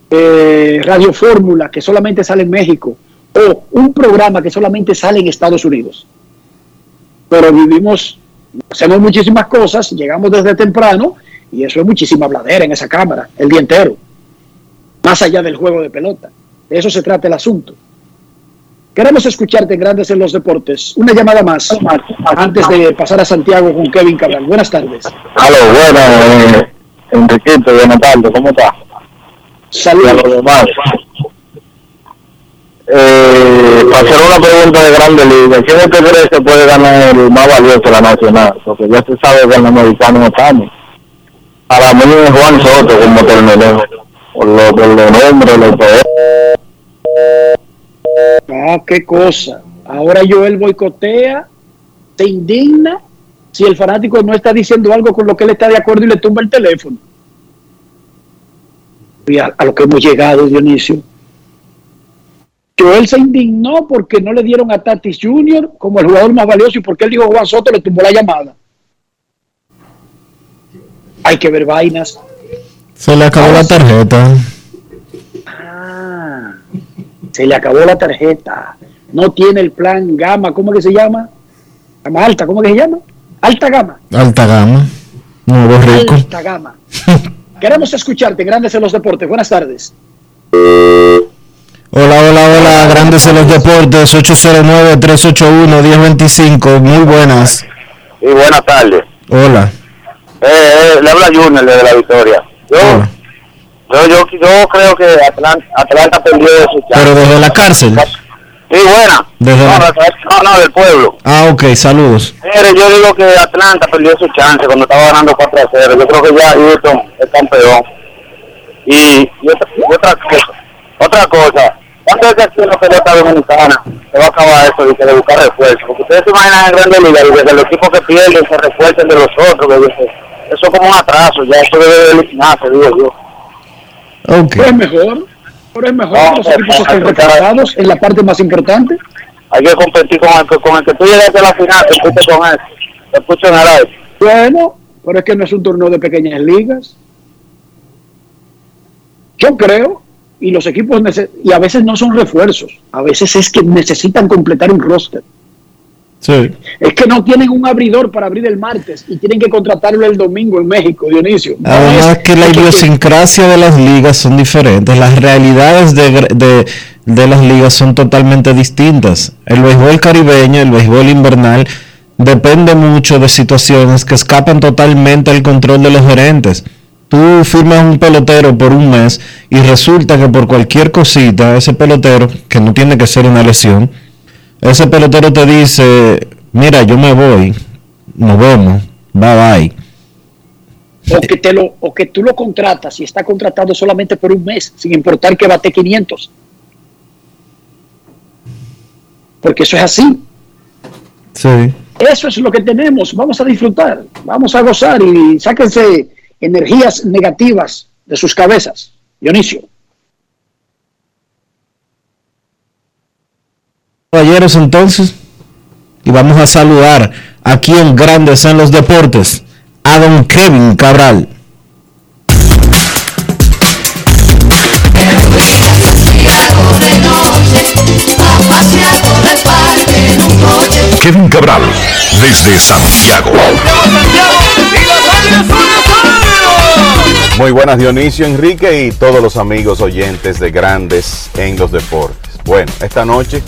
eh, Radio Fórmula que solamente sale en México, o un programa que solamente sale en Estados Unidos. pero vivimos, hacemos muchísimas cosas, llegamos desde temprano y eso es muchísima bladera en esa cámara el día entero, más allá del juego de pelota. De eso se trata el asunto. Queremos escucharte en Grandes en los Deportes. Una llamada más antes de pasar a Santiago con Kevin Cabral. Buenas tardes. Aló, bueno, eh, Enriquito, buenas tardes, ¿cómo está? Saludos. Y a los demás. Eh, para hacer una pregunta de grande liga, ¿quién usted cree que puede ganar el más valioso de la nacional? Porque ya se sabe que el americano no estamos. Para mí es Juan Soto como terminó. Por lo, los nombres, los poderes. Ah, qué cosa. Ahora Joel boicotea, se indigna si el fanático no está diciendo algo con lo que él está de acuerdo y le tumba el teléfono. Y a, a lo que hemos llegado, Dionisio. Joel se indignó porque no le dieron a Tatis Jr. como el jugador más valioso y porque él dijo Juan Soto le tumbó la llamada. Hay que ver vainas. Se le acabó la tarjeta. Se le acabó la tarjeta. No tiene el plan gama, ¿cómo que se llama? Gama alta, ¿cómo que se llama? Alta gama. Alta gama. Nuevo rico. Alta gama. Queremos escucharte, Grandes en los Deportes. Buenas tardes. Hola, hola, hola, Grandes en los Deportes, 809-381-1025, muy buenas. Y buenas tardes. Hola. Eh, eh, le habla Junior de la Victoria. Yo, yo, yo, yo creo que Atlanta, Atlanta perdió su chance. Pero desde la cárcel. Sí, buena. Desde No, la- no, no, del pueblo. Ah, ok, saludos. Mire, yo digo que Atlanta perdió su chance cuando estaba ganando 4 a 0. Yo creo que ya Houston es campeón. Y, y otra, y otra cosa, otra cosa, ¿cuánto es que aquí en la pelota dominicana se va a acabar eso de, que de buscar refuerzos? Porque ustedes se imaginan en Grandes Ligas, y desde los equipos que pierden se refuerzan de los otros, que eso es como un atraso, ya eso debe de eliminarse, digo yo. Pero es mejor, pero es mejor No, los equipos estén reforzados en la parte más importante. Hay que competir con el, que- con el que tú llegaste a la final, te fuiste con él. Te escucho en el aire. Bueno, pero es que no es un torneo de pequeñas ligas. Yo creo, y los equipos, y a veces no son refuerzos, a veces es que necesitan completar un roster. Sí. Es que no tienen un abridor para abrir el martes y tienen que contratarlo el domingo en México, Dionisio. No Además es- que la que- idiosincrasia de las ligas son diferentes, las realidades de, de, de las ligas son totalmente distintas. El béisbol caribeño, el béisbol invernal, depende mucho de situaciones que escapan totalmente al control de los gerentes. Tú firmas un pelotero por un mes y resulta que por cualquier cosita, ese pelotero, que no tiene que ser una lesión, ese pelotero te dice, mira, yo me voy, nos vemos, bye bye. o que te lo o que tú lo contratas y está contratado solamente por un mes, sin importar que bate 500. Porque eso es así. Sí. Eso es lo que tenemos. Vamos a disfrutar, vamos a gozar y sáquense energías negativas de sus cabezas. Dionisio. Caballeros, entonces, y vamos a saludar aquí en Grandes en los Deportes a don Kevin Cabral. Kevin Cabral, desde Santiago. Muy buenas Dionisio Enrique y todos los amigos oyentes de Grandes en los Deportes. Bueno, esta noche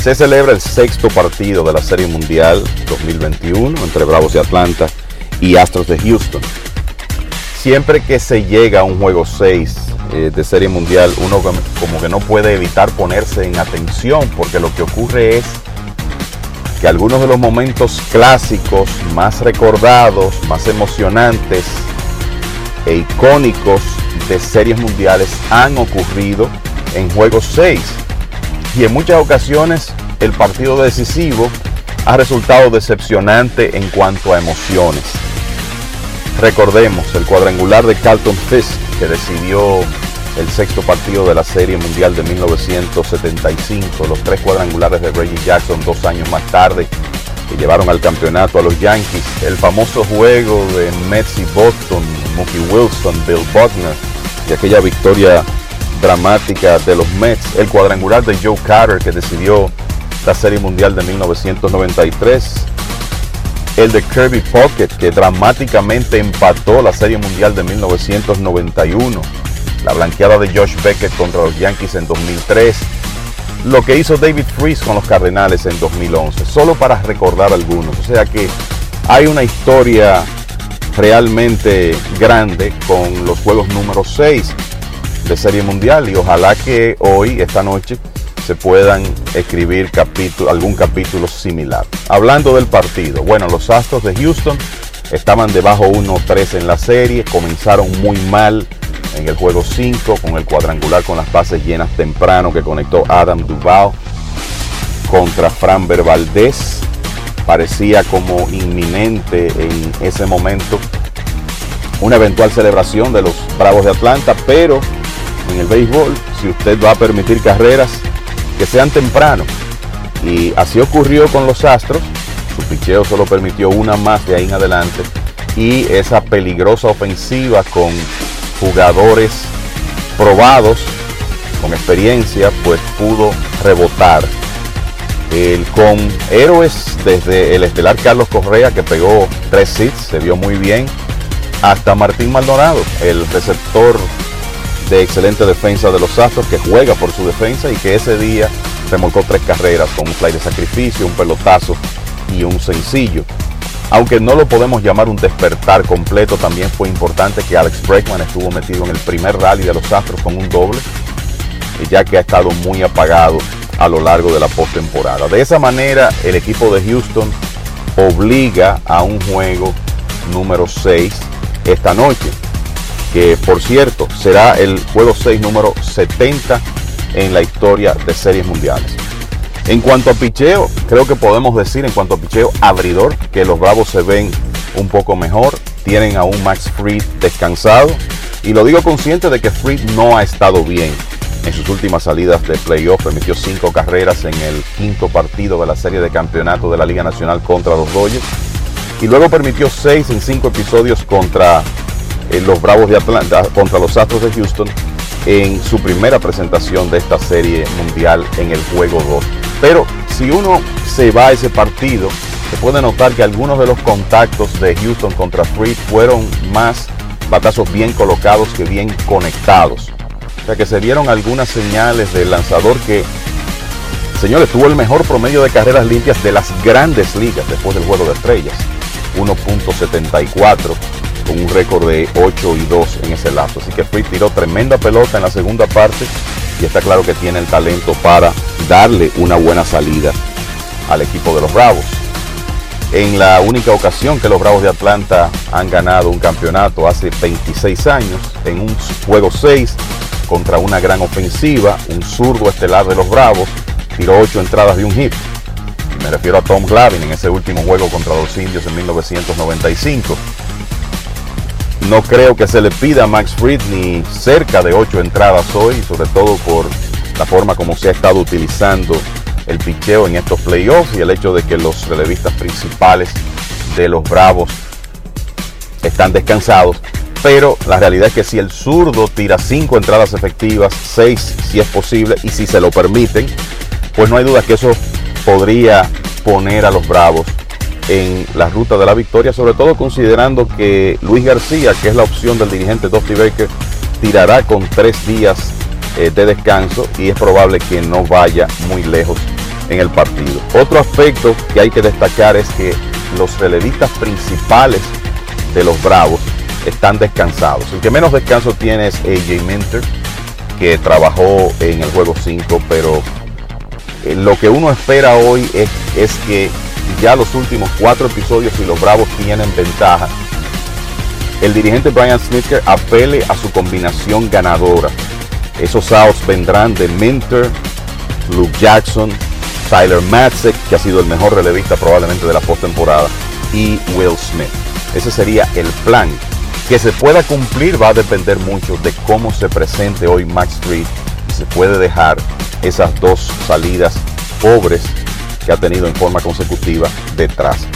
se celebra el sexto partido de la Serie Mundial 2021 entre Bravos de Atlanta y Astros de Houston. Siempre que se llega a un juego 6 eh, de Serie Mundial, uno como que no puede evitar ponerse en atención porque lo que ocurre es que algunos de los momentos clásicos más recordados, más emocionantes e icónicos de series mundiales han ocurrido en juegos 6 y en muchas ocasiones el partido decisivo ha resultado decepcionante en cuanto a emociones. Recordemos el cuadrangular de Carlton Fisk que decidió el sexto partido de la Serie Mundial de 1975, los tres cuadrangulares de Reggie Jackson dos años más tarde que llevaron al campeonato a los Yankees, el famoso juego de Mets Boston, Mookie Wilson, Bill Buckner y aquella victoria dramática de los Mets, el cuadrangular de Joe Carter que decidió la Serie Mundial de 1993 el de Kirby Pocket, que dramáticamente empató la Serie Mundial de 1991, la blanqueada de Josh Beckett contra los Yankees en 2003, lo que hizo David Freese con los Cardenales en 2011, solo para recordar algunos. O sea que hay una historia realmente grande con los juegos número 6 de Serie Mundial y ojalá que hoy, esta noche, se puedan escribir capítulo, algún capítulo similar. Hablando del partido, bueno, los Astros de Houston estaban debajo 1-3 en la serie, comenzaron muy mal en el juego 5 con el cuadrangular con las bases llenas temprano que conectó Adam Duval contra Fran Valdez. Parecía como inminente en ese momento una eventual celebración de los Bravos de Atlanta, pero en el béisbol, si usted va a permitir carreras, que sean temprano. Y así ocurrió con los Astros. Su picheo solo permitió una más de ahí en adelante. Y esa peligrosa ofensiva con jugadores probados, con experiencia, pues pudo rebotar. El, con héroes desde el estelar Carlos Correa que pegó tres hits, se vio muy bien, hasta Martín Maldonado, el receptor de excelente defensa de los Astros que juega por su defensa y que ese día remolcó tres carreras con un fly de sacrificio, un pelotazo y un sencillo. Aunque no lo podemos llamar un despertar completo, también fue importante que Alex Bregman estuvo metido en el primer rally de los Astros con un doble, ya que ha estado muy apagado a lo largo de la postemporada. De esa manera, el equipo de Houston obliga a un juego número 6 esta noche que por cierto será el juego 6 número 70 en la historia de series mundiales. En cuanto a picheo, creo que podemos decir en cuanto a picheo abridor que los Bravos se ven un poco mejor, tienen a un Max Fried descansado y lo digo consciente de que Fried no ha estado bien en sus últimas salidas de playoff, permitió cinco carreras en el quinto partido de la serie de campeonato de la Liga Nacional contra los Dodgers y luego permitió seis en cinco episodios contra los Bravos de Atlanta contra los Astros de Houston en su primera presentación de esta serie mundial en el juego 2. Pero si uno se va a ese partido, se puede notar que algunos de los contactos de Houston contra Freed fueron más batazos bien colocados que bien conectados. O sea que se dieron algunas señales del lanzador que, señores, tuvo el mejor promedio de carreras limpias de las grandes ligas después del juego de estrellas. 1.74 con un récord de 8 y 2 en ese lapso. Así que Fried tiró tremenda pelota en la segunda parte y está claro que tiene el talento para darle una buena salida al equipo de los Bravos. En la única ocasión que los Bravos de Atlanta han ganado un campeonato hace 26 años, en un juego 6 contra una gran ofensiva, un zurdo estelar de los Bravos tiró 8 entradas de un hit. Me refiero a Tom Glavine en ese último juego contra los indios en 1995. No creo que se le pida a Max Fried ni cerca de ocho entradas hoy, sobre todo por la forma como se ha estado utilizando el picheo en estos playoffs y el hecho de que los relevistas principales de los Bravos están descansados. Pero la realidad es que si el zurdo tira cinco entradas efectivas, seis si es posible y si se lo permiten, pues no hay duda que eso podría poner a los Bravos en la ruta de la victoria, sobre todo considerando que Luis García, que es la opción del dirigente Dusty Baker, tirará con tres días eh, de descanso y es probable que no vaya muy lejos en el partido. Otro aspecto que hay que destacar es que los relevistas principales de los Bravos están descansados. El que menos descanso tiene es AJ Minter, que trabajó en el juego 5, pero eh, lo que uno espera hoy es, es que ya los últimos cuatro episodios y los Bravos tienen ventaja, el dirigente Brian Snitker apele a su combinación ganadora. Esos outs vendrán de Minter, Luke Jackson, Tyler Matzek, que ha sido el mejor relevista probablemente de la postemporada, y Will Smith. Ese sería el plan. Que se pueda cumplir va a depender mucho de cómo se presente hoy Max Street se puede dejar esas dos salidas pobres ha tenido en forma consecutiva detrás.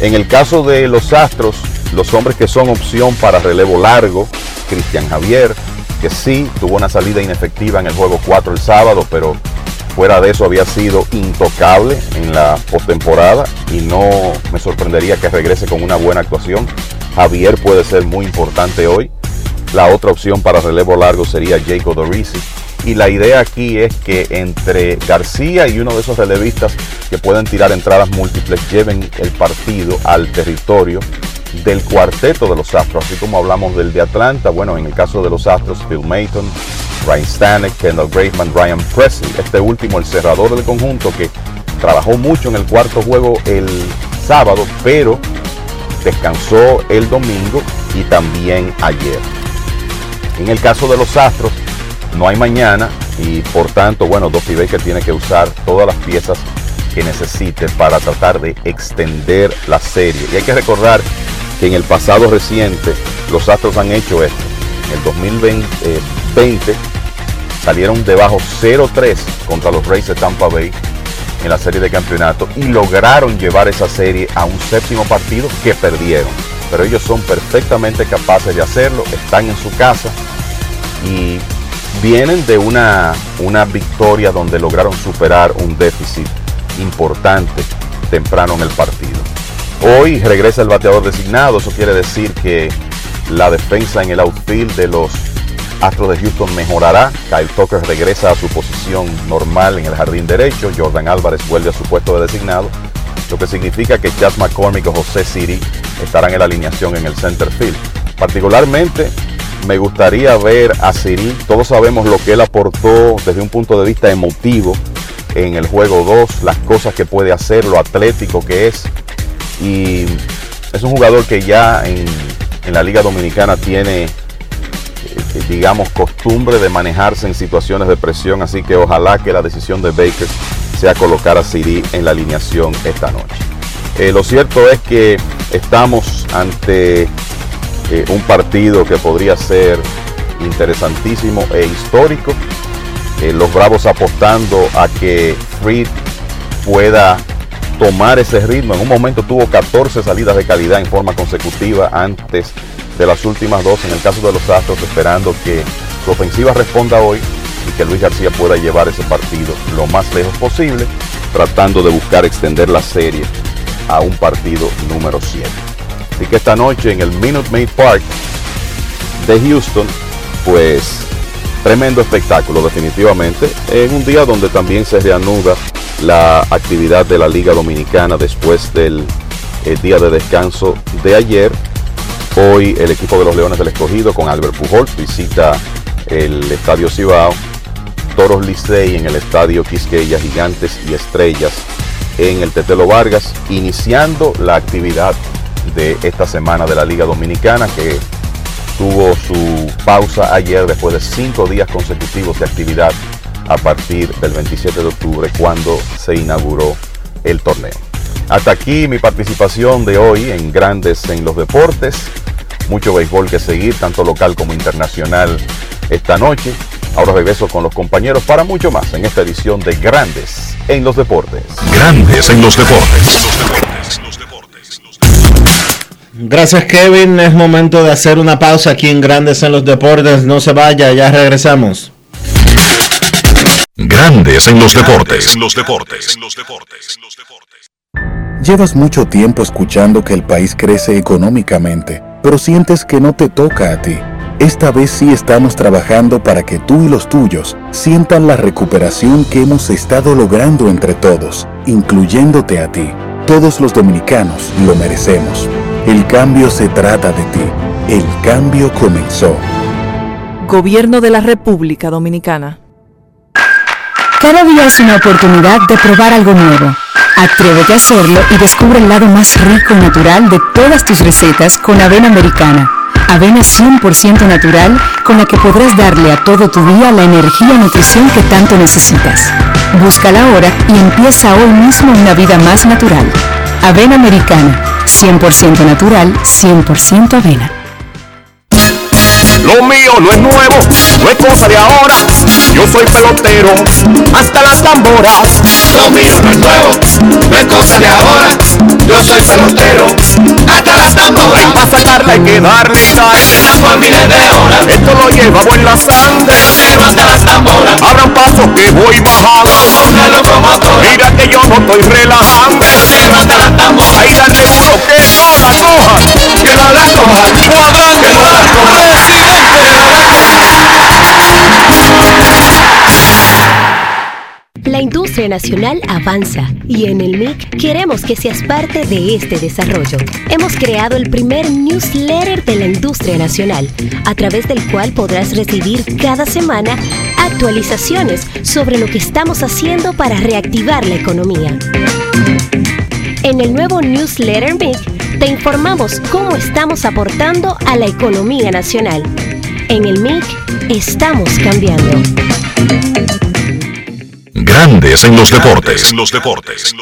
En el caso de los Astros, los hombres que son opción para relevo largo, Cristian Javier, que sí tuvo una salida inefectiva en el juego 4 el sábado, pero fuera de eso había sido intocable en la postemporada y no me sorprendería que regrese con una buena actuación. Javier puede ser muy importante hoy. La otra opción para relevo largo sería Jacob Dorisi. Y la idea aquí es que entre García y uno de esos relevistas que pueden tirar entradas múltiples lleven el partido al territorio del cuarteto de los Astros, así como hablamos del de Atlanta, bueno, en el caso de los Astros, Phil Mayton, Ryan Stanek, Kendall Graveman, Ryan Presley, este último el cerrador del conjunto que trabajó mucho en el cuarto juego el sábado, pero descansó el domingo y también ayer. En el caso de los Astros, no hay mañana y por tanto, bueno, Dusty Baker tiene que usar todas las piezas que necesite para tratar de extender la serie. Y hay que recordar que en el pasado reciente los Astros han hecho esto. En el 2020 salieron debajo 0-3 contra los Rays de Tampa Bay en la serie de campeonato y lograron llevar esa serie a un séptimo partido que perdieron. Pero ellos son perfectamente capaces de hacerlo, están en su casa y vienen de una, una victoria donde lograron superar un déficit importante temprano en el partido. Hoy regresa el bateador designado, eso quiere decir que la defensa en el outfield de los Astros de Houston mejorará. Kyle Tucker regresa a su posición normal en el jardín derecho. Jordan Álvarez vuelve a su puesto de designado, lo que significa que Chad McCormick o José Siri estarán en la alineación en el center field. Particularmente me gustaría ver a Siri. Todos sabemos lo que él aportó desde un punto de vista emotivo en el juego 2, las cosas que puede hacer, lo atlético que es. Y es un jugador que ya en, la Liga Dominicana tiene, eh, digamos, costumbre de manejarse en situaciones de presión. Así que ojalá que la decisión de Baker sea colocar a Siri en la alineación esta noche. Eh, lo cierto es que estamos ante eh, un partido que podría ser interesantísimo e histórico. Eh, los Bravos apostando a que Fried pueda tomar ese ritmo. En un momento tuvo 14 salidas de calidad en forma consecutiva antes de las últimas dos. En el caso de los Astros, esperando que su ofensiva responda hoy y que Luis García pueda llevar ese partido lo más lejos posible, tratando de buscar extender la serie a un partido número 7. Así que esta noche en el Minute Maid Park de Houston, pues tremendo espectáculo definitivamente. En un día donde también se reanuda la actividad de la Liga Dominicana después del eh, día de descanso de ayer. Hoy el equipo de los Leones del Escogido con Albert Pujols visita el Estadio Cibao. Toros Licey en el Estadio Quisqueya, Gigantes y Estrellas en el Tetelo Vargas, iniciando la actividad de esta semana de la Liga Dominicana que tuvo su pausa ayer después de cinco días consecutivos de actividad a partir del 27 de octubre cuando se inauguró el torneo. Hasta aquí mi participación de hoy en Grandes en los Deportes. Mucho béisbol que seguir, tanto local como internacional, esta noche. Ahora regreso con los compañeros para mucho más en esta edición de Grandes en los Deportes. Grandes en los deportes. Gracias Kevin, es momento de hacer una pausa aquí en Grandes en los Deportes. No se vaya, ya regresamos. Grandes en los deportes. En los deportes. Llevas mucho tiempo escuchando que el país crece económicamente, pero sientes que no te toca a ti. Esta vez sí estamos trabajando para que tú y los tuyos sientan la recuperación que hemos estado logrando entre todos, incluyéndote a ti. Todos los dominicanos lo merecemos. El cambio se trata de ti. El cambio comenzó. Gobierno de la República Dominicana. Cada día es una oportunidad de probar algo nuevo. Atrévete a hacerlo y descubre el lado más rico y natural de todas tus recetas con avena americana. Avena 100% natural con la que podrás darle a todo tu día la energía y nutrición que tanto necesitas. Búscala ahora y empieza hoy mismo una vida más natural. Avena americana, 100% natural, 100% avena. Lo mío no es nuevo, no es cosa de ahora. Yo soy pelotero, hasta las tamboras. Lo mío no es nuevo, no es cosa de ahora. Yo soy pelotero, hasta las tamboras. Para sacarla hay que darle y dar. Por miles de horas. Esto lo llevamos en la sangre. Pelotero hasta las tamboras. Abran paso que voy bajando. Mira que yo no estoy relajando. Ahí dale duro que no la coja. Que no la coja. Cuadrante. Que no la coja. La industria nacional avanza y en el MIC queremos que seas parte de este desarrollo. Hemos creado el primer newsletter de la industria nacional, a través del cual podrás recibir cada semana actualizaciones sobre lo que estamos haciendo para reactivar la economía. En el nuevo newsletter MIC te informamos cómo estamos aportando a la economía nacional. En el MIC estamos cambiando. Grandes en los deportes. En los deportes.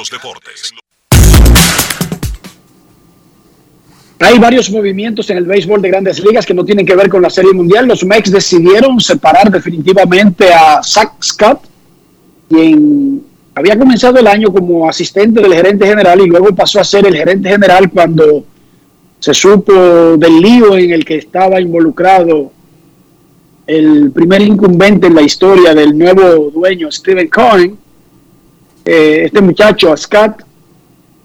Hay varios movimientos en el béisbol de grandes ligas que no tienen que ver con la Serie Mundial. Los Mex decidieron separar definitivamente a Zach Scott, quien había comenzado el año como asistente del gerente general y luego pasó a ser el gerente general cuando se supo del lío en el que estaba involucrado el primer incumbente en la historia del nuevo dueño, Steven Cohen, eh, este muchacho, Scott,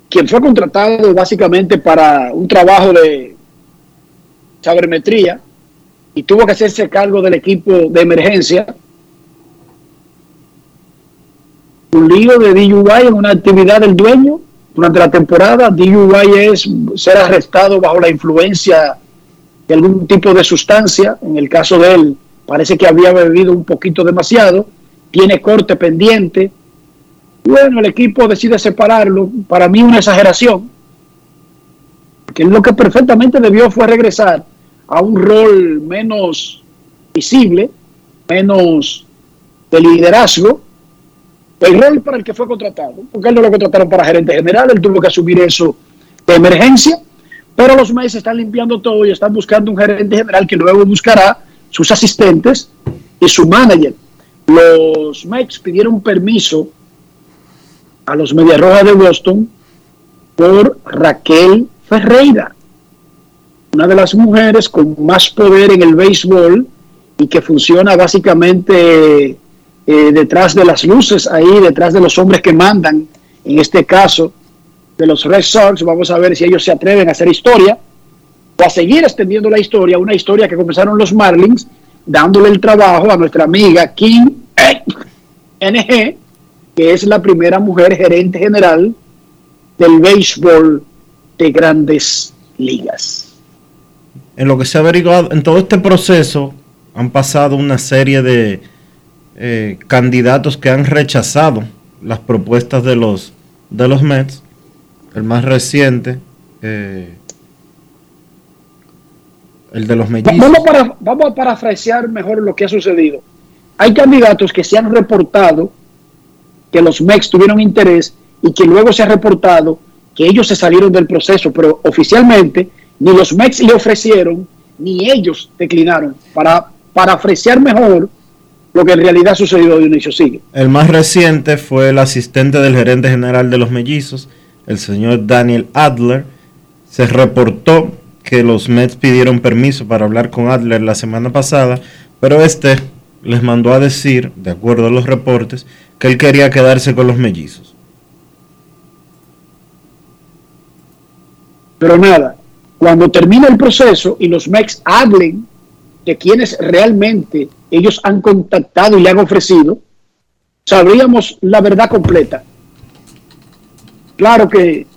quien fue contratado básicamente para un trabajo de sabermetría y tuvo que hacerse cargo del equipo de emergencia. Un lío de DUI en una actividad del dueño durante la temporada. DUI es ser arrestado bajo la influencia de algún tipo de sustancia. En el caso de él, parece que había bebido un poquito demasiado. Tiene corte pendiente. Bueno, el equipo decide separarlo. Para mí una exageración. Que lo que perfectamente debió fue regresar a un rol menos visible, menos de liderazgo, el rol para el que fue contratado, porque él no lo contrataron para gerente general, él tuvo que asumir eso de emergencia, pero los Mets están limpiando todo y están buscando un gerente general que luego buscará sus asistentes y su manager. Los Mets pidieron permiso a los Media Rojas de Boston por Raquel Ferreira, una de las mujeres con más poder en el béisbol y que funciona básicamente eh, detrás de las luces ahí, detrás de los hombres que mandan, en este caso de los Red Sox. Vamos a ver si ellos se atreven a hacer historia o a seguir extendiendo la historia, una historia que comenzaron los Marlins dándole el trabajo a nuestra amiga Kim NG, que es la primera mujer gerente general del béisbol de grandes ligas. En lo que se ha averiguado, en todo este proceso han pasado una serie de eh, candidatos que han rechazado las propuestas de los, de los Mets. El más reciente, eh, el de los mellizos. Vamos, para, vamos a parafrasear mejor lo que ha sucedido. Hay candidatos que se han reportado que los MEX tuvieron interés y que luego se ha reportado que ellos se salieron del proceso, pero oficialmente ni los MEX le ofrecieron ni ellos declinaron. Para parafrasear mejor lo que en realidad sucedió, Dionisio sigue. El más reciente fue el asistente del gerente general de los mellizos, el señor Daniel Adler. Se reportó que los Mets pidieron permiso para hablar con Adler la semana pasada, pero este les mandó a decir, de acuerdo a los reportes, que él quería quedarse con los mellizos. Pero nada, cuando termine el proceso y los Mets hablen de quienes realmente ellos han contactado y le han ofrecido, sabríamos la verdad completa. Claro que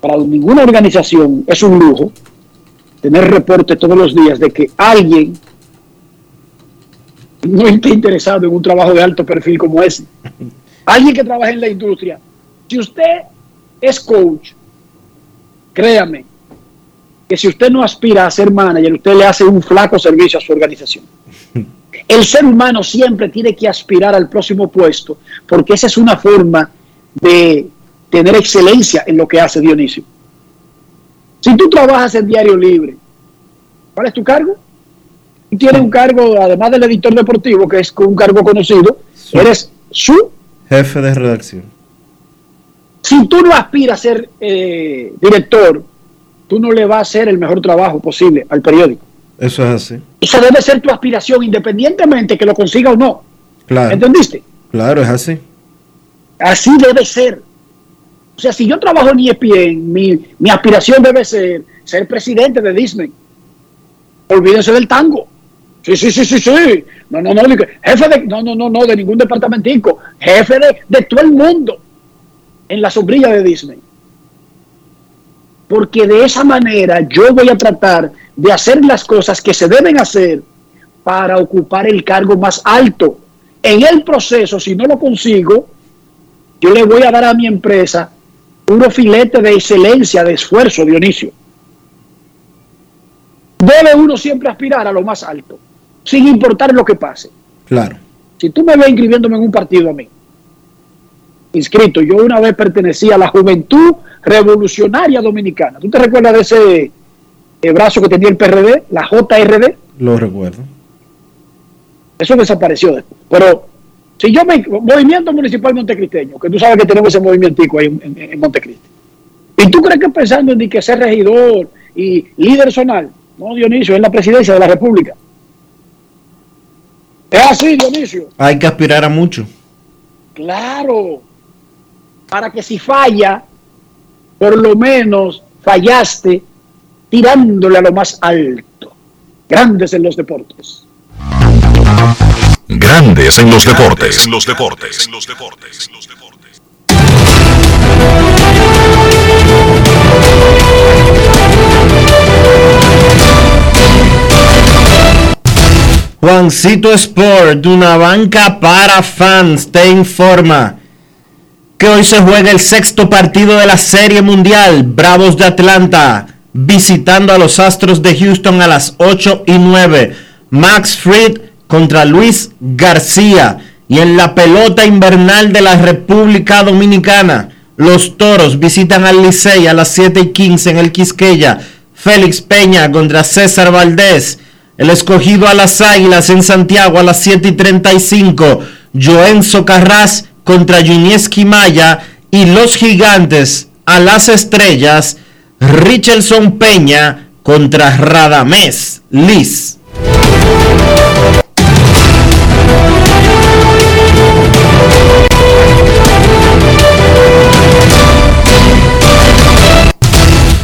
para ninguna organización es un lujo tener reportes todos los días de que alguien no esté interesado en un trabajo de alto perfil como ese. Alguien que trabaja en la industria. Si usted es coach, créame que si usted no aspira a ser manager, usted le hace un flaco servicio a su organización. El ser humano siempre tiene que aspirar al próximo puesto, porque esa es una forma de tener excelencia en lo que hace Dionisio. Si tú trabajas en Diario Libre, ¿cuál es tu cargo? Tú tienes un cargo, además del editor deportivo, que es un cargo conocido, eres su jefe de redacción. Si tú no aspiras a ser eh, director, tú no le vas a hacer el mejor trabajo posible al periódico. Eso es así. Esa debe ser tu aspiración, independientemente que lo consiga o no. Claro. ¿Entendiste? Claro, es así. Así debe ser. O sea, si yo trabajo en ESPN, mi, mi aspiración debe ser ser presidente de Disney. Olvídense del tango. Sí, sí, sí, sí, sí. No, no, no. Jefe de. No, no, no, no, de ningún departamentico. Jefe de, de todo el mundo. En la sombrilla de Disney. Porque de esa manera yo voy a tratar de hacer las cosas que se deben hacer para ocupar el cargo más alto. En el proceso, si no lo consigo, yo le voy a dar a mi empresa puro filete de excelencia, de esfuerzo, Dionisio. Debe uno siempre aspirar a lo más alto, sin importar lo que pase. Claro. Si tú me ves inscribiéndome en un partido a mí, inscrito, yo una vez pertenecía a la Juventud Revolucionaria Dominicana. ¿Tú te recuerdas de ese eh, brazo que tenía el PRD, la JRD? Lo recuerdo. Eso desapareció después. Pero si yo me. Movimiento Municipal Montecristeño, que tú sabes que tenemos ese movimentico ahí en, en, en Montecristi. ¿Y tú crees que pensando en que ser regidor y líder zonal? No, Dionisio, es la presidencia de la República. Es así, Dionisio. Hay que aspirar a mucho. Claro. Para que si falla, por lo menos fallaste tirándole a lo más alto. Grandes en los deportes. Grandes en los deportes. En los deportes. En los deportes. Juancito Sport, una banca para fans, te informa que hoy se juega el sexto partido de la Serie Mundial, Bravos de Atlanta, visitando a los Astros de Houston a las 8 y 9. Max Fried contra Luis García. Y en la pelota invernal de la República Dominicana, los Toros visitan al Licey a las 7 y 15 en el Quisqueya. Félix Peña contra César Valdés. El escogido a las Águilas en Santiago a las 7 y 35. Joenzo Carras contra Junieski Maya. Y los Gigantes a las Estrellas. Richelson Peña contra Radamés Liz.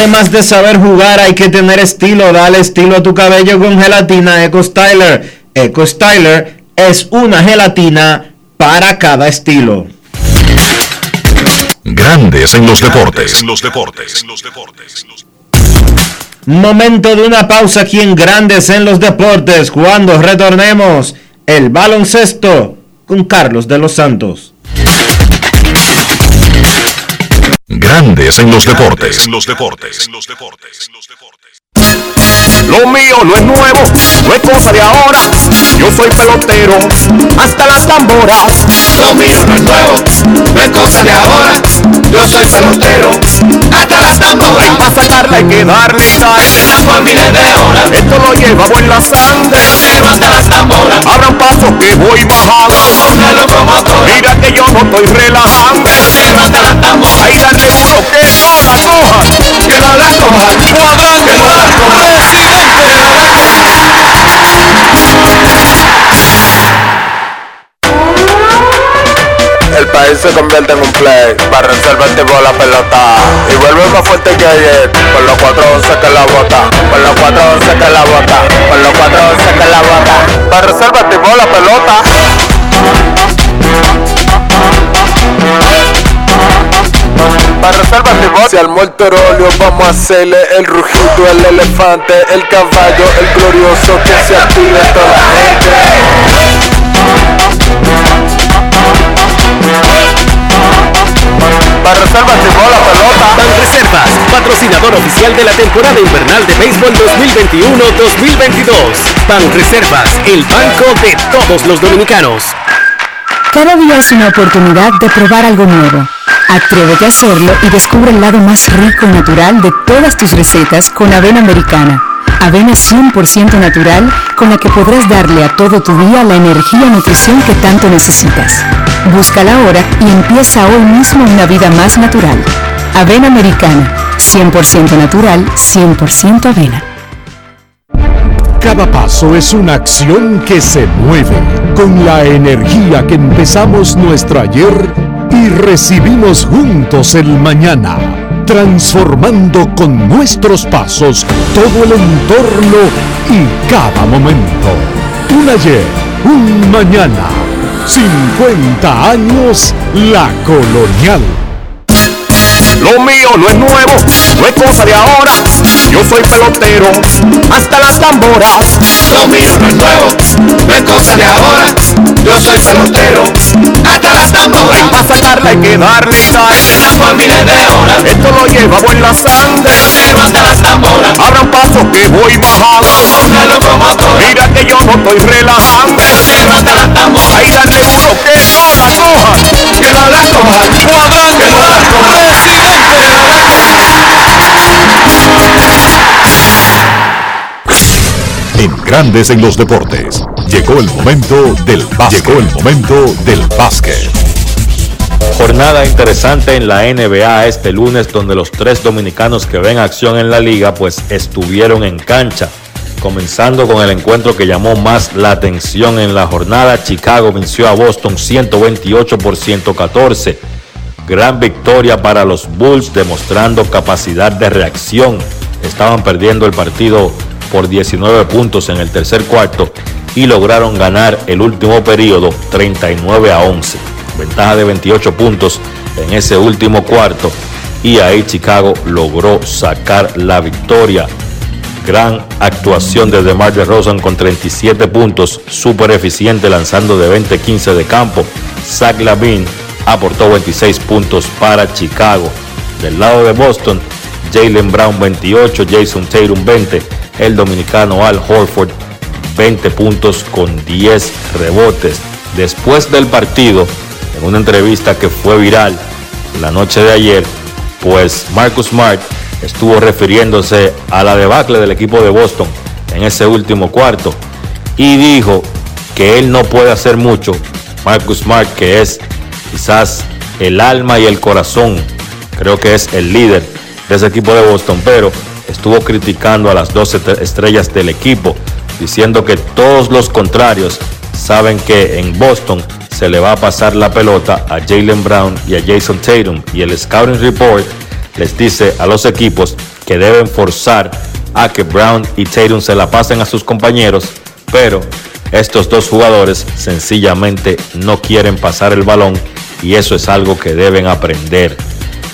Además de saber jugar, hay que tener estilo. Dale estilo a tu cabello con gelatina Eco Styler. Eco Styler es una gelatina para cada estilo. Grandes en los deportes. En los deportes. En los deportes. Momento de una pausa aquí en Grandes en los Deportes. Cuando retornemos, el baloncesto con Carlos de los Santos. Grandes en los deportes. En los deportes. En los deportes. Lo mío no es nuevo, no es cosa de ahora. Yo soy pelotero, hasta las tamboras. Lo mío no es nuevo, no es cosa de ahora. Yo soy pelotero, hasta las tamboras. Hay para sacarla hay que darle y darle. Por miles de horas, Esto lo llevamos en la sangre. pelotero hasta las tamboras. Abran paso que voy bajando. Mira que yo no estoy relajando. Ahí dale duro que no país se convierte en un play. Para reservar tipo la pelota. Y vuelve más fuerte que ayer. Por los 411 que la bota. Por los 411 que la bota. Por los 411 que la bota. Para reservar tipo la pelota. Para reservar. Si al muerto óleo vamos a hacerle el rugido, el elefante, el caballo, el glorioso que se active toda la gente. Para reservas tipo la pelota. Reservas, patrocinador oficial de la temporada invernal de béisbol 2021-2022. Pan Reservas, el banco de todos los dominicanos. Cada día es una oportunidad de probar algo nuevo. Atrévete a hacerlo y descubre el lado más rico y natural de todas tus recetas con avena americana. Avena 100% natural con la que podrás darle a todo tu día la energía y nutrición que tanto necesitas. Búscala ahora y empieza hoy mismo una vida más natural. Avena americana, 100% natural, 100% avena. Cada paso es una acción que se mueve con la energía que empezamos nuestro ayer y recibimos juntos el mañana, transformando con nuestros pasos todo el entorno y cada momento. Un ayer, un mañana, 50 años la colonial. Lo mío no es nuevo, no es cosa de ahora. Yo soy pelotero, hasta las tamboras. Lo mío no es nuevo, no es cosa de ahora. Yo soy pelotero, hasta las tamboras. Para sacarla hay que darle y darle por miles de horas. Esto lo llevamos en la sangre. Pelotero hasta las tamboras. Abran paso que voy bajando. Una locomotora. Mira que yo no estoy relajando. Pelotero hasta las tamboras. Ahí darle duro que no la coja. Que no la coja. En Grandes en los Deportes, llegó el momento del básquet. Llegó el momento del básquet. Jornada interesante en la NBA este lunes donde los tres dominicanos que ven acción en la liga pues estuvieron en cancha. Comenzando con el encuentro que llamó más la atención en la jornada, Chicago venció a Boston 128 por 114. Gran victoria para los Bulls demostrando capacidad de reacción. Estaban perdiendo el partido por 19 puntos en el tercer cuarto y lograron ganar el último periodo 39 a 11. Ventaja de 28 puntos en ese último cuarto y ahí Chicago logró sacar la victoria. Gran actuación de DeMar DeRozan con 37 puntos, súper eficiente lanzando de 20-15 de campo. Zach Lavin aportó 26 puntos para Chicago. Del lado de Boston, Jalen Brown 28, Jason Tatum 20, el dominicano Al Horford 20 puntos con 10 rebotes. Después del partido, en una entrevista que fue viral la noche de ayer, pues Marcus Smart estuvo refiriéndose a la debacle del equipo de Boston en ese último cuarto y dijo que él no puede hacer mucho. Marcus Smart, que es quizás el alma y el corazón, creo que es el líder de ese equipo de Boston, pero estuvo criticando a las dos estrellas del equipo, diciendo que todos los contrarios saben que en Boston se le va a pasar la pelota a Jalen Brown y a Jason Tatum y el Scouting Report les dice a los equipos que deben forzar a que Brown y Tatum se la pasen a sus compañeros, pero estos dos jugadores sencillamente no quieren pasar el balón y eso es algo que deben aprender.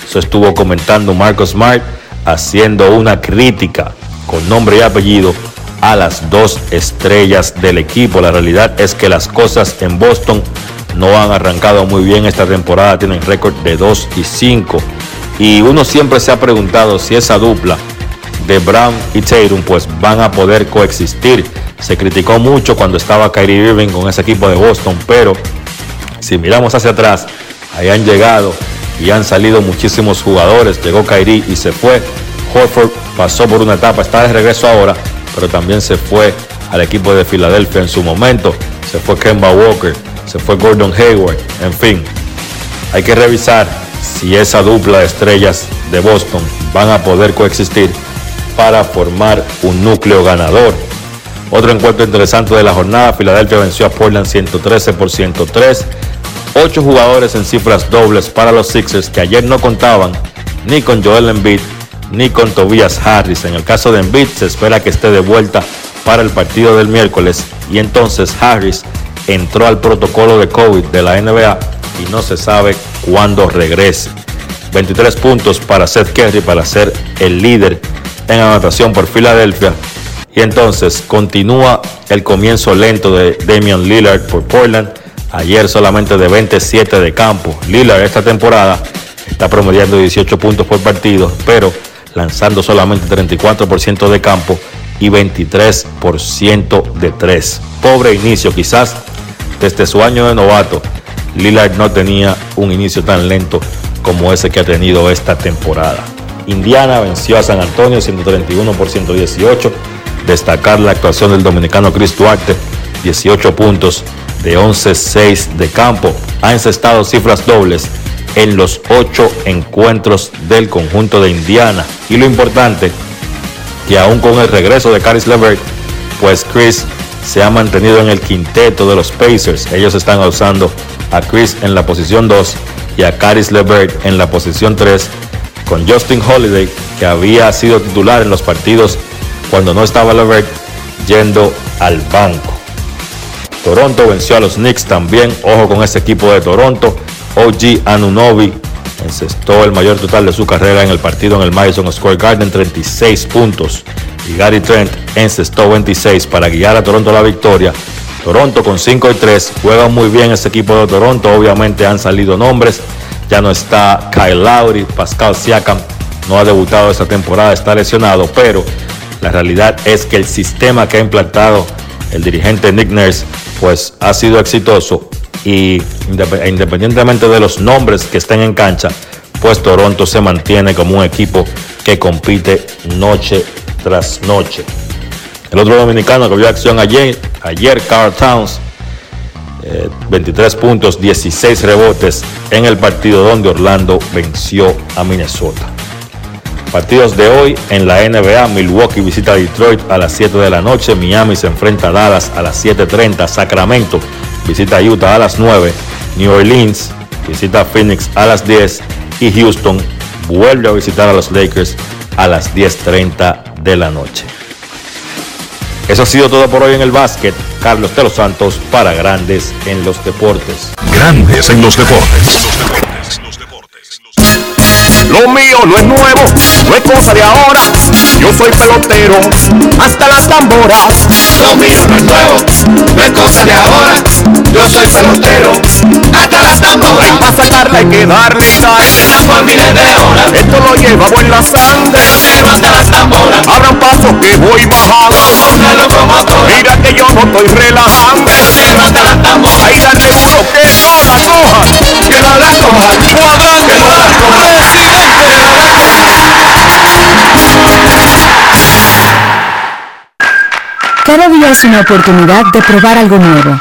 Eso estuvo comentando Marcos Smart haciendo una crítica con nombre y apellido a las dos estrellas del equipo. La realidad es que las cosas en Boston no han arrancado muy bien esta temporada, tienen récord de 2 y 5. Y uno siempre se ha preguntado si esa dupla de Brown y Tatum pues van a poder coexistir. Se criticó mucho cuando estaba Kyrie Irving con ese equipo de Boston, pero si miramos hacia atrás, ahí han llegado y han salido muchísimos jugadores. Llegó Kyrie y se fue. Horford pasó por una etapa, está de regreso ahora, pero también se fue al equipo de Filadelfia en su momento. Se fue Kemba Walker, se fue Gordon Hayward, en fin. Hay que revisar si esa dupla de estrellas de Boston van a poder coexistir para formar un núcleo ganador. Otro encuentro interesante de la jornada, Filadelfia venció a Portland 113 por 103. Ocho jugadores en cifras dobles para los Sixers que ayer no contaban ni con Joel Embiid ni con Tobias Harris. En el caso de Embiid se espera que esté de vuelta para el partido del miércoles y entonces Harris entró al protocolo de COVID de la NBA y no se sabe cuándo regrese. 23 puntos para Seth Curry para ser el líder en anotación por Filadelfia. Y entonces continúa el comienzo lento de Damian Lillard por Portland. Ayer solamente de 27 de campo. Lillard esta temporada está promediando 18 puntos por partido, pero lanzando solamente 34% de campo y 23% de 3. Pobre inicio, quizás desde su año de novato, Lillard no tenía un inicio tan lento como ese que ha tenido esta temporada. Indiana venció a San Antonio 131 por 118. Destacar la actuación del dominicano Chris Duarte, 18 puntos de 11-6 de campo. Ha encestado cifras dobles en los 8 encuentros del conjunto de Indiana. Y lo importante, que aún con el regreso de Caris LeVert, pues Chris se ha mantenido en el quinteto de los Pacers. Ellos están usando a Chris en la posición 2 y a Caris LeVert en la posición 3 con Justin Holiday, que había sido titular en los partidos cuando no estaba Levert, yendo al banco. Toronto venció a los Knicks también, ojo con ese equipo de Toronto. OG Anunobi encestó el mayor total de su carrera en el partido en el Madison Square Garden, 36 puntos. Y Gary Trent encestó 26 para guiar a Toronto la victoria. Toronto con 5 y 3 juega muy bien ese equipo de Toronto. Obviamente han salido nombres. Ya no está Kyle Lowry, Pascal Siakam no ha debutado esta temporada, está lesionado, pero la realidad es que el sistema que ha implantado el dirigente Nick Nurse pues ha sido exitoso y independientemente de los nombres que estén en cancha, pues Toronto se mantiene como un equipo que compite noche tras noche. El otro dominicano que vio acción ayer, ayer Carl Towns, 23 eh, puntos, 16 rebotes en el partido donde Orlando venció a Minnesota. Partidos de hoy en la NBA, Milwaukee visita a Detroit a las 7 de la noche, Miami se enfrenta a Dallas a las 7.30, Sacramento visita a Utah a las 9, New Orleans visita a Phoenix a las 10 y Houston vuelve a visitar a los Lakers a las 10.30 de la noche. Eso ha sido todo por hoy en el básquet. Carlos de los Santos para Grandes en los Deportes. Grandes en los Deportes. Lo mío no es nuevo, no es cosa de ahora. Yo soy pelotero, hasta las tamboras. Lo mío no es nuevo, no es cosa de ahora. Yo soy pelotero, hasta las tamboras. Para sacarla hay que darle y dar. por miles de horas. Esto lo llevamos en la sangre. Pelotero hasta las tamboras. Abran paso que voy bajando. Una locomotora. Mira que yo no estoy relajando. Pelotero hasta las tamboras. Ahí darle duro que no la coja. Que no la coja. Cuadrante, Que no la coja. Cada día es una oportunidad de probar algo nuevo.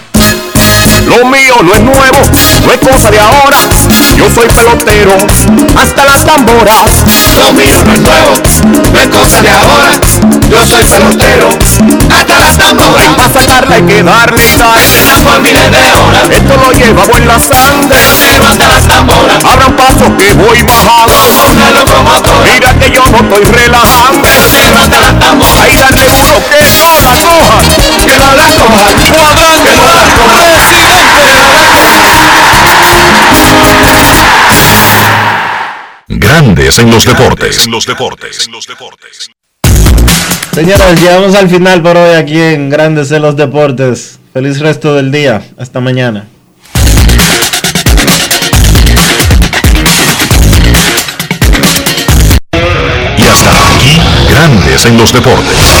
Lo mío no es nuevo, no es cosa de ahora. Yo soy pelotero, hasta las tamboras. Lo mío no es nuevo, no es cosa de ahora. Yo soy pelotero, hasta las tamboras. Para sacarla hay que darle y dar. por miles de horas. Esto lo llevamos en la sangre. Pelotero hasta las tamboras. Abran paso que voy bajando. Como una locomotora. Mira que yo no estoy relajando. Pelotero hasta las tamboras. Ahí darle duro que no la coja. Que no la coja. Cuadrante, Que no la coja. Grandes en los deportes. En los deportes. Señores, llegamos al final por hoy aquí en Grandes en los Deportes. Feliz resto del día. Hasta mañana. Y hasta aquí, Grandes en los deportes.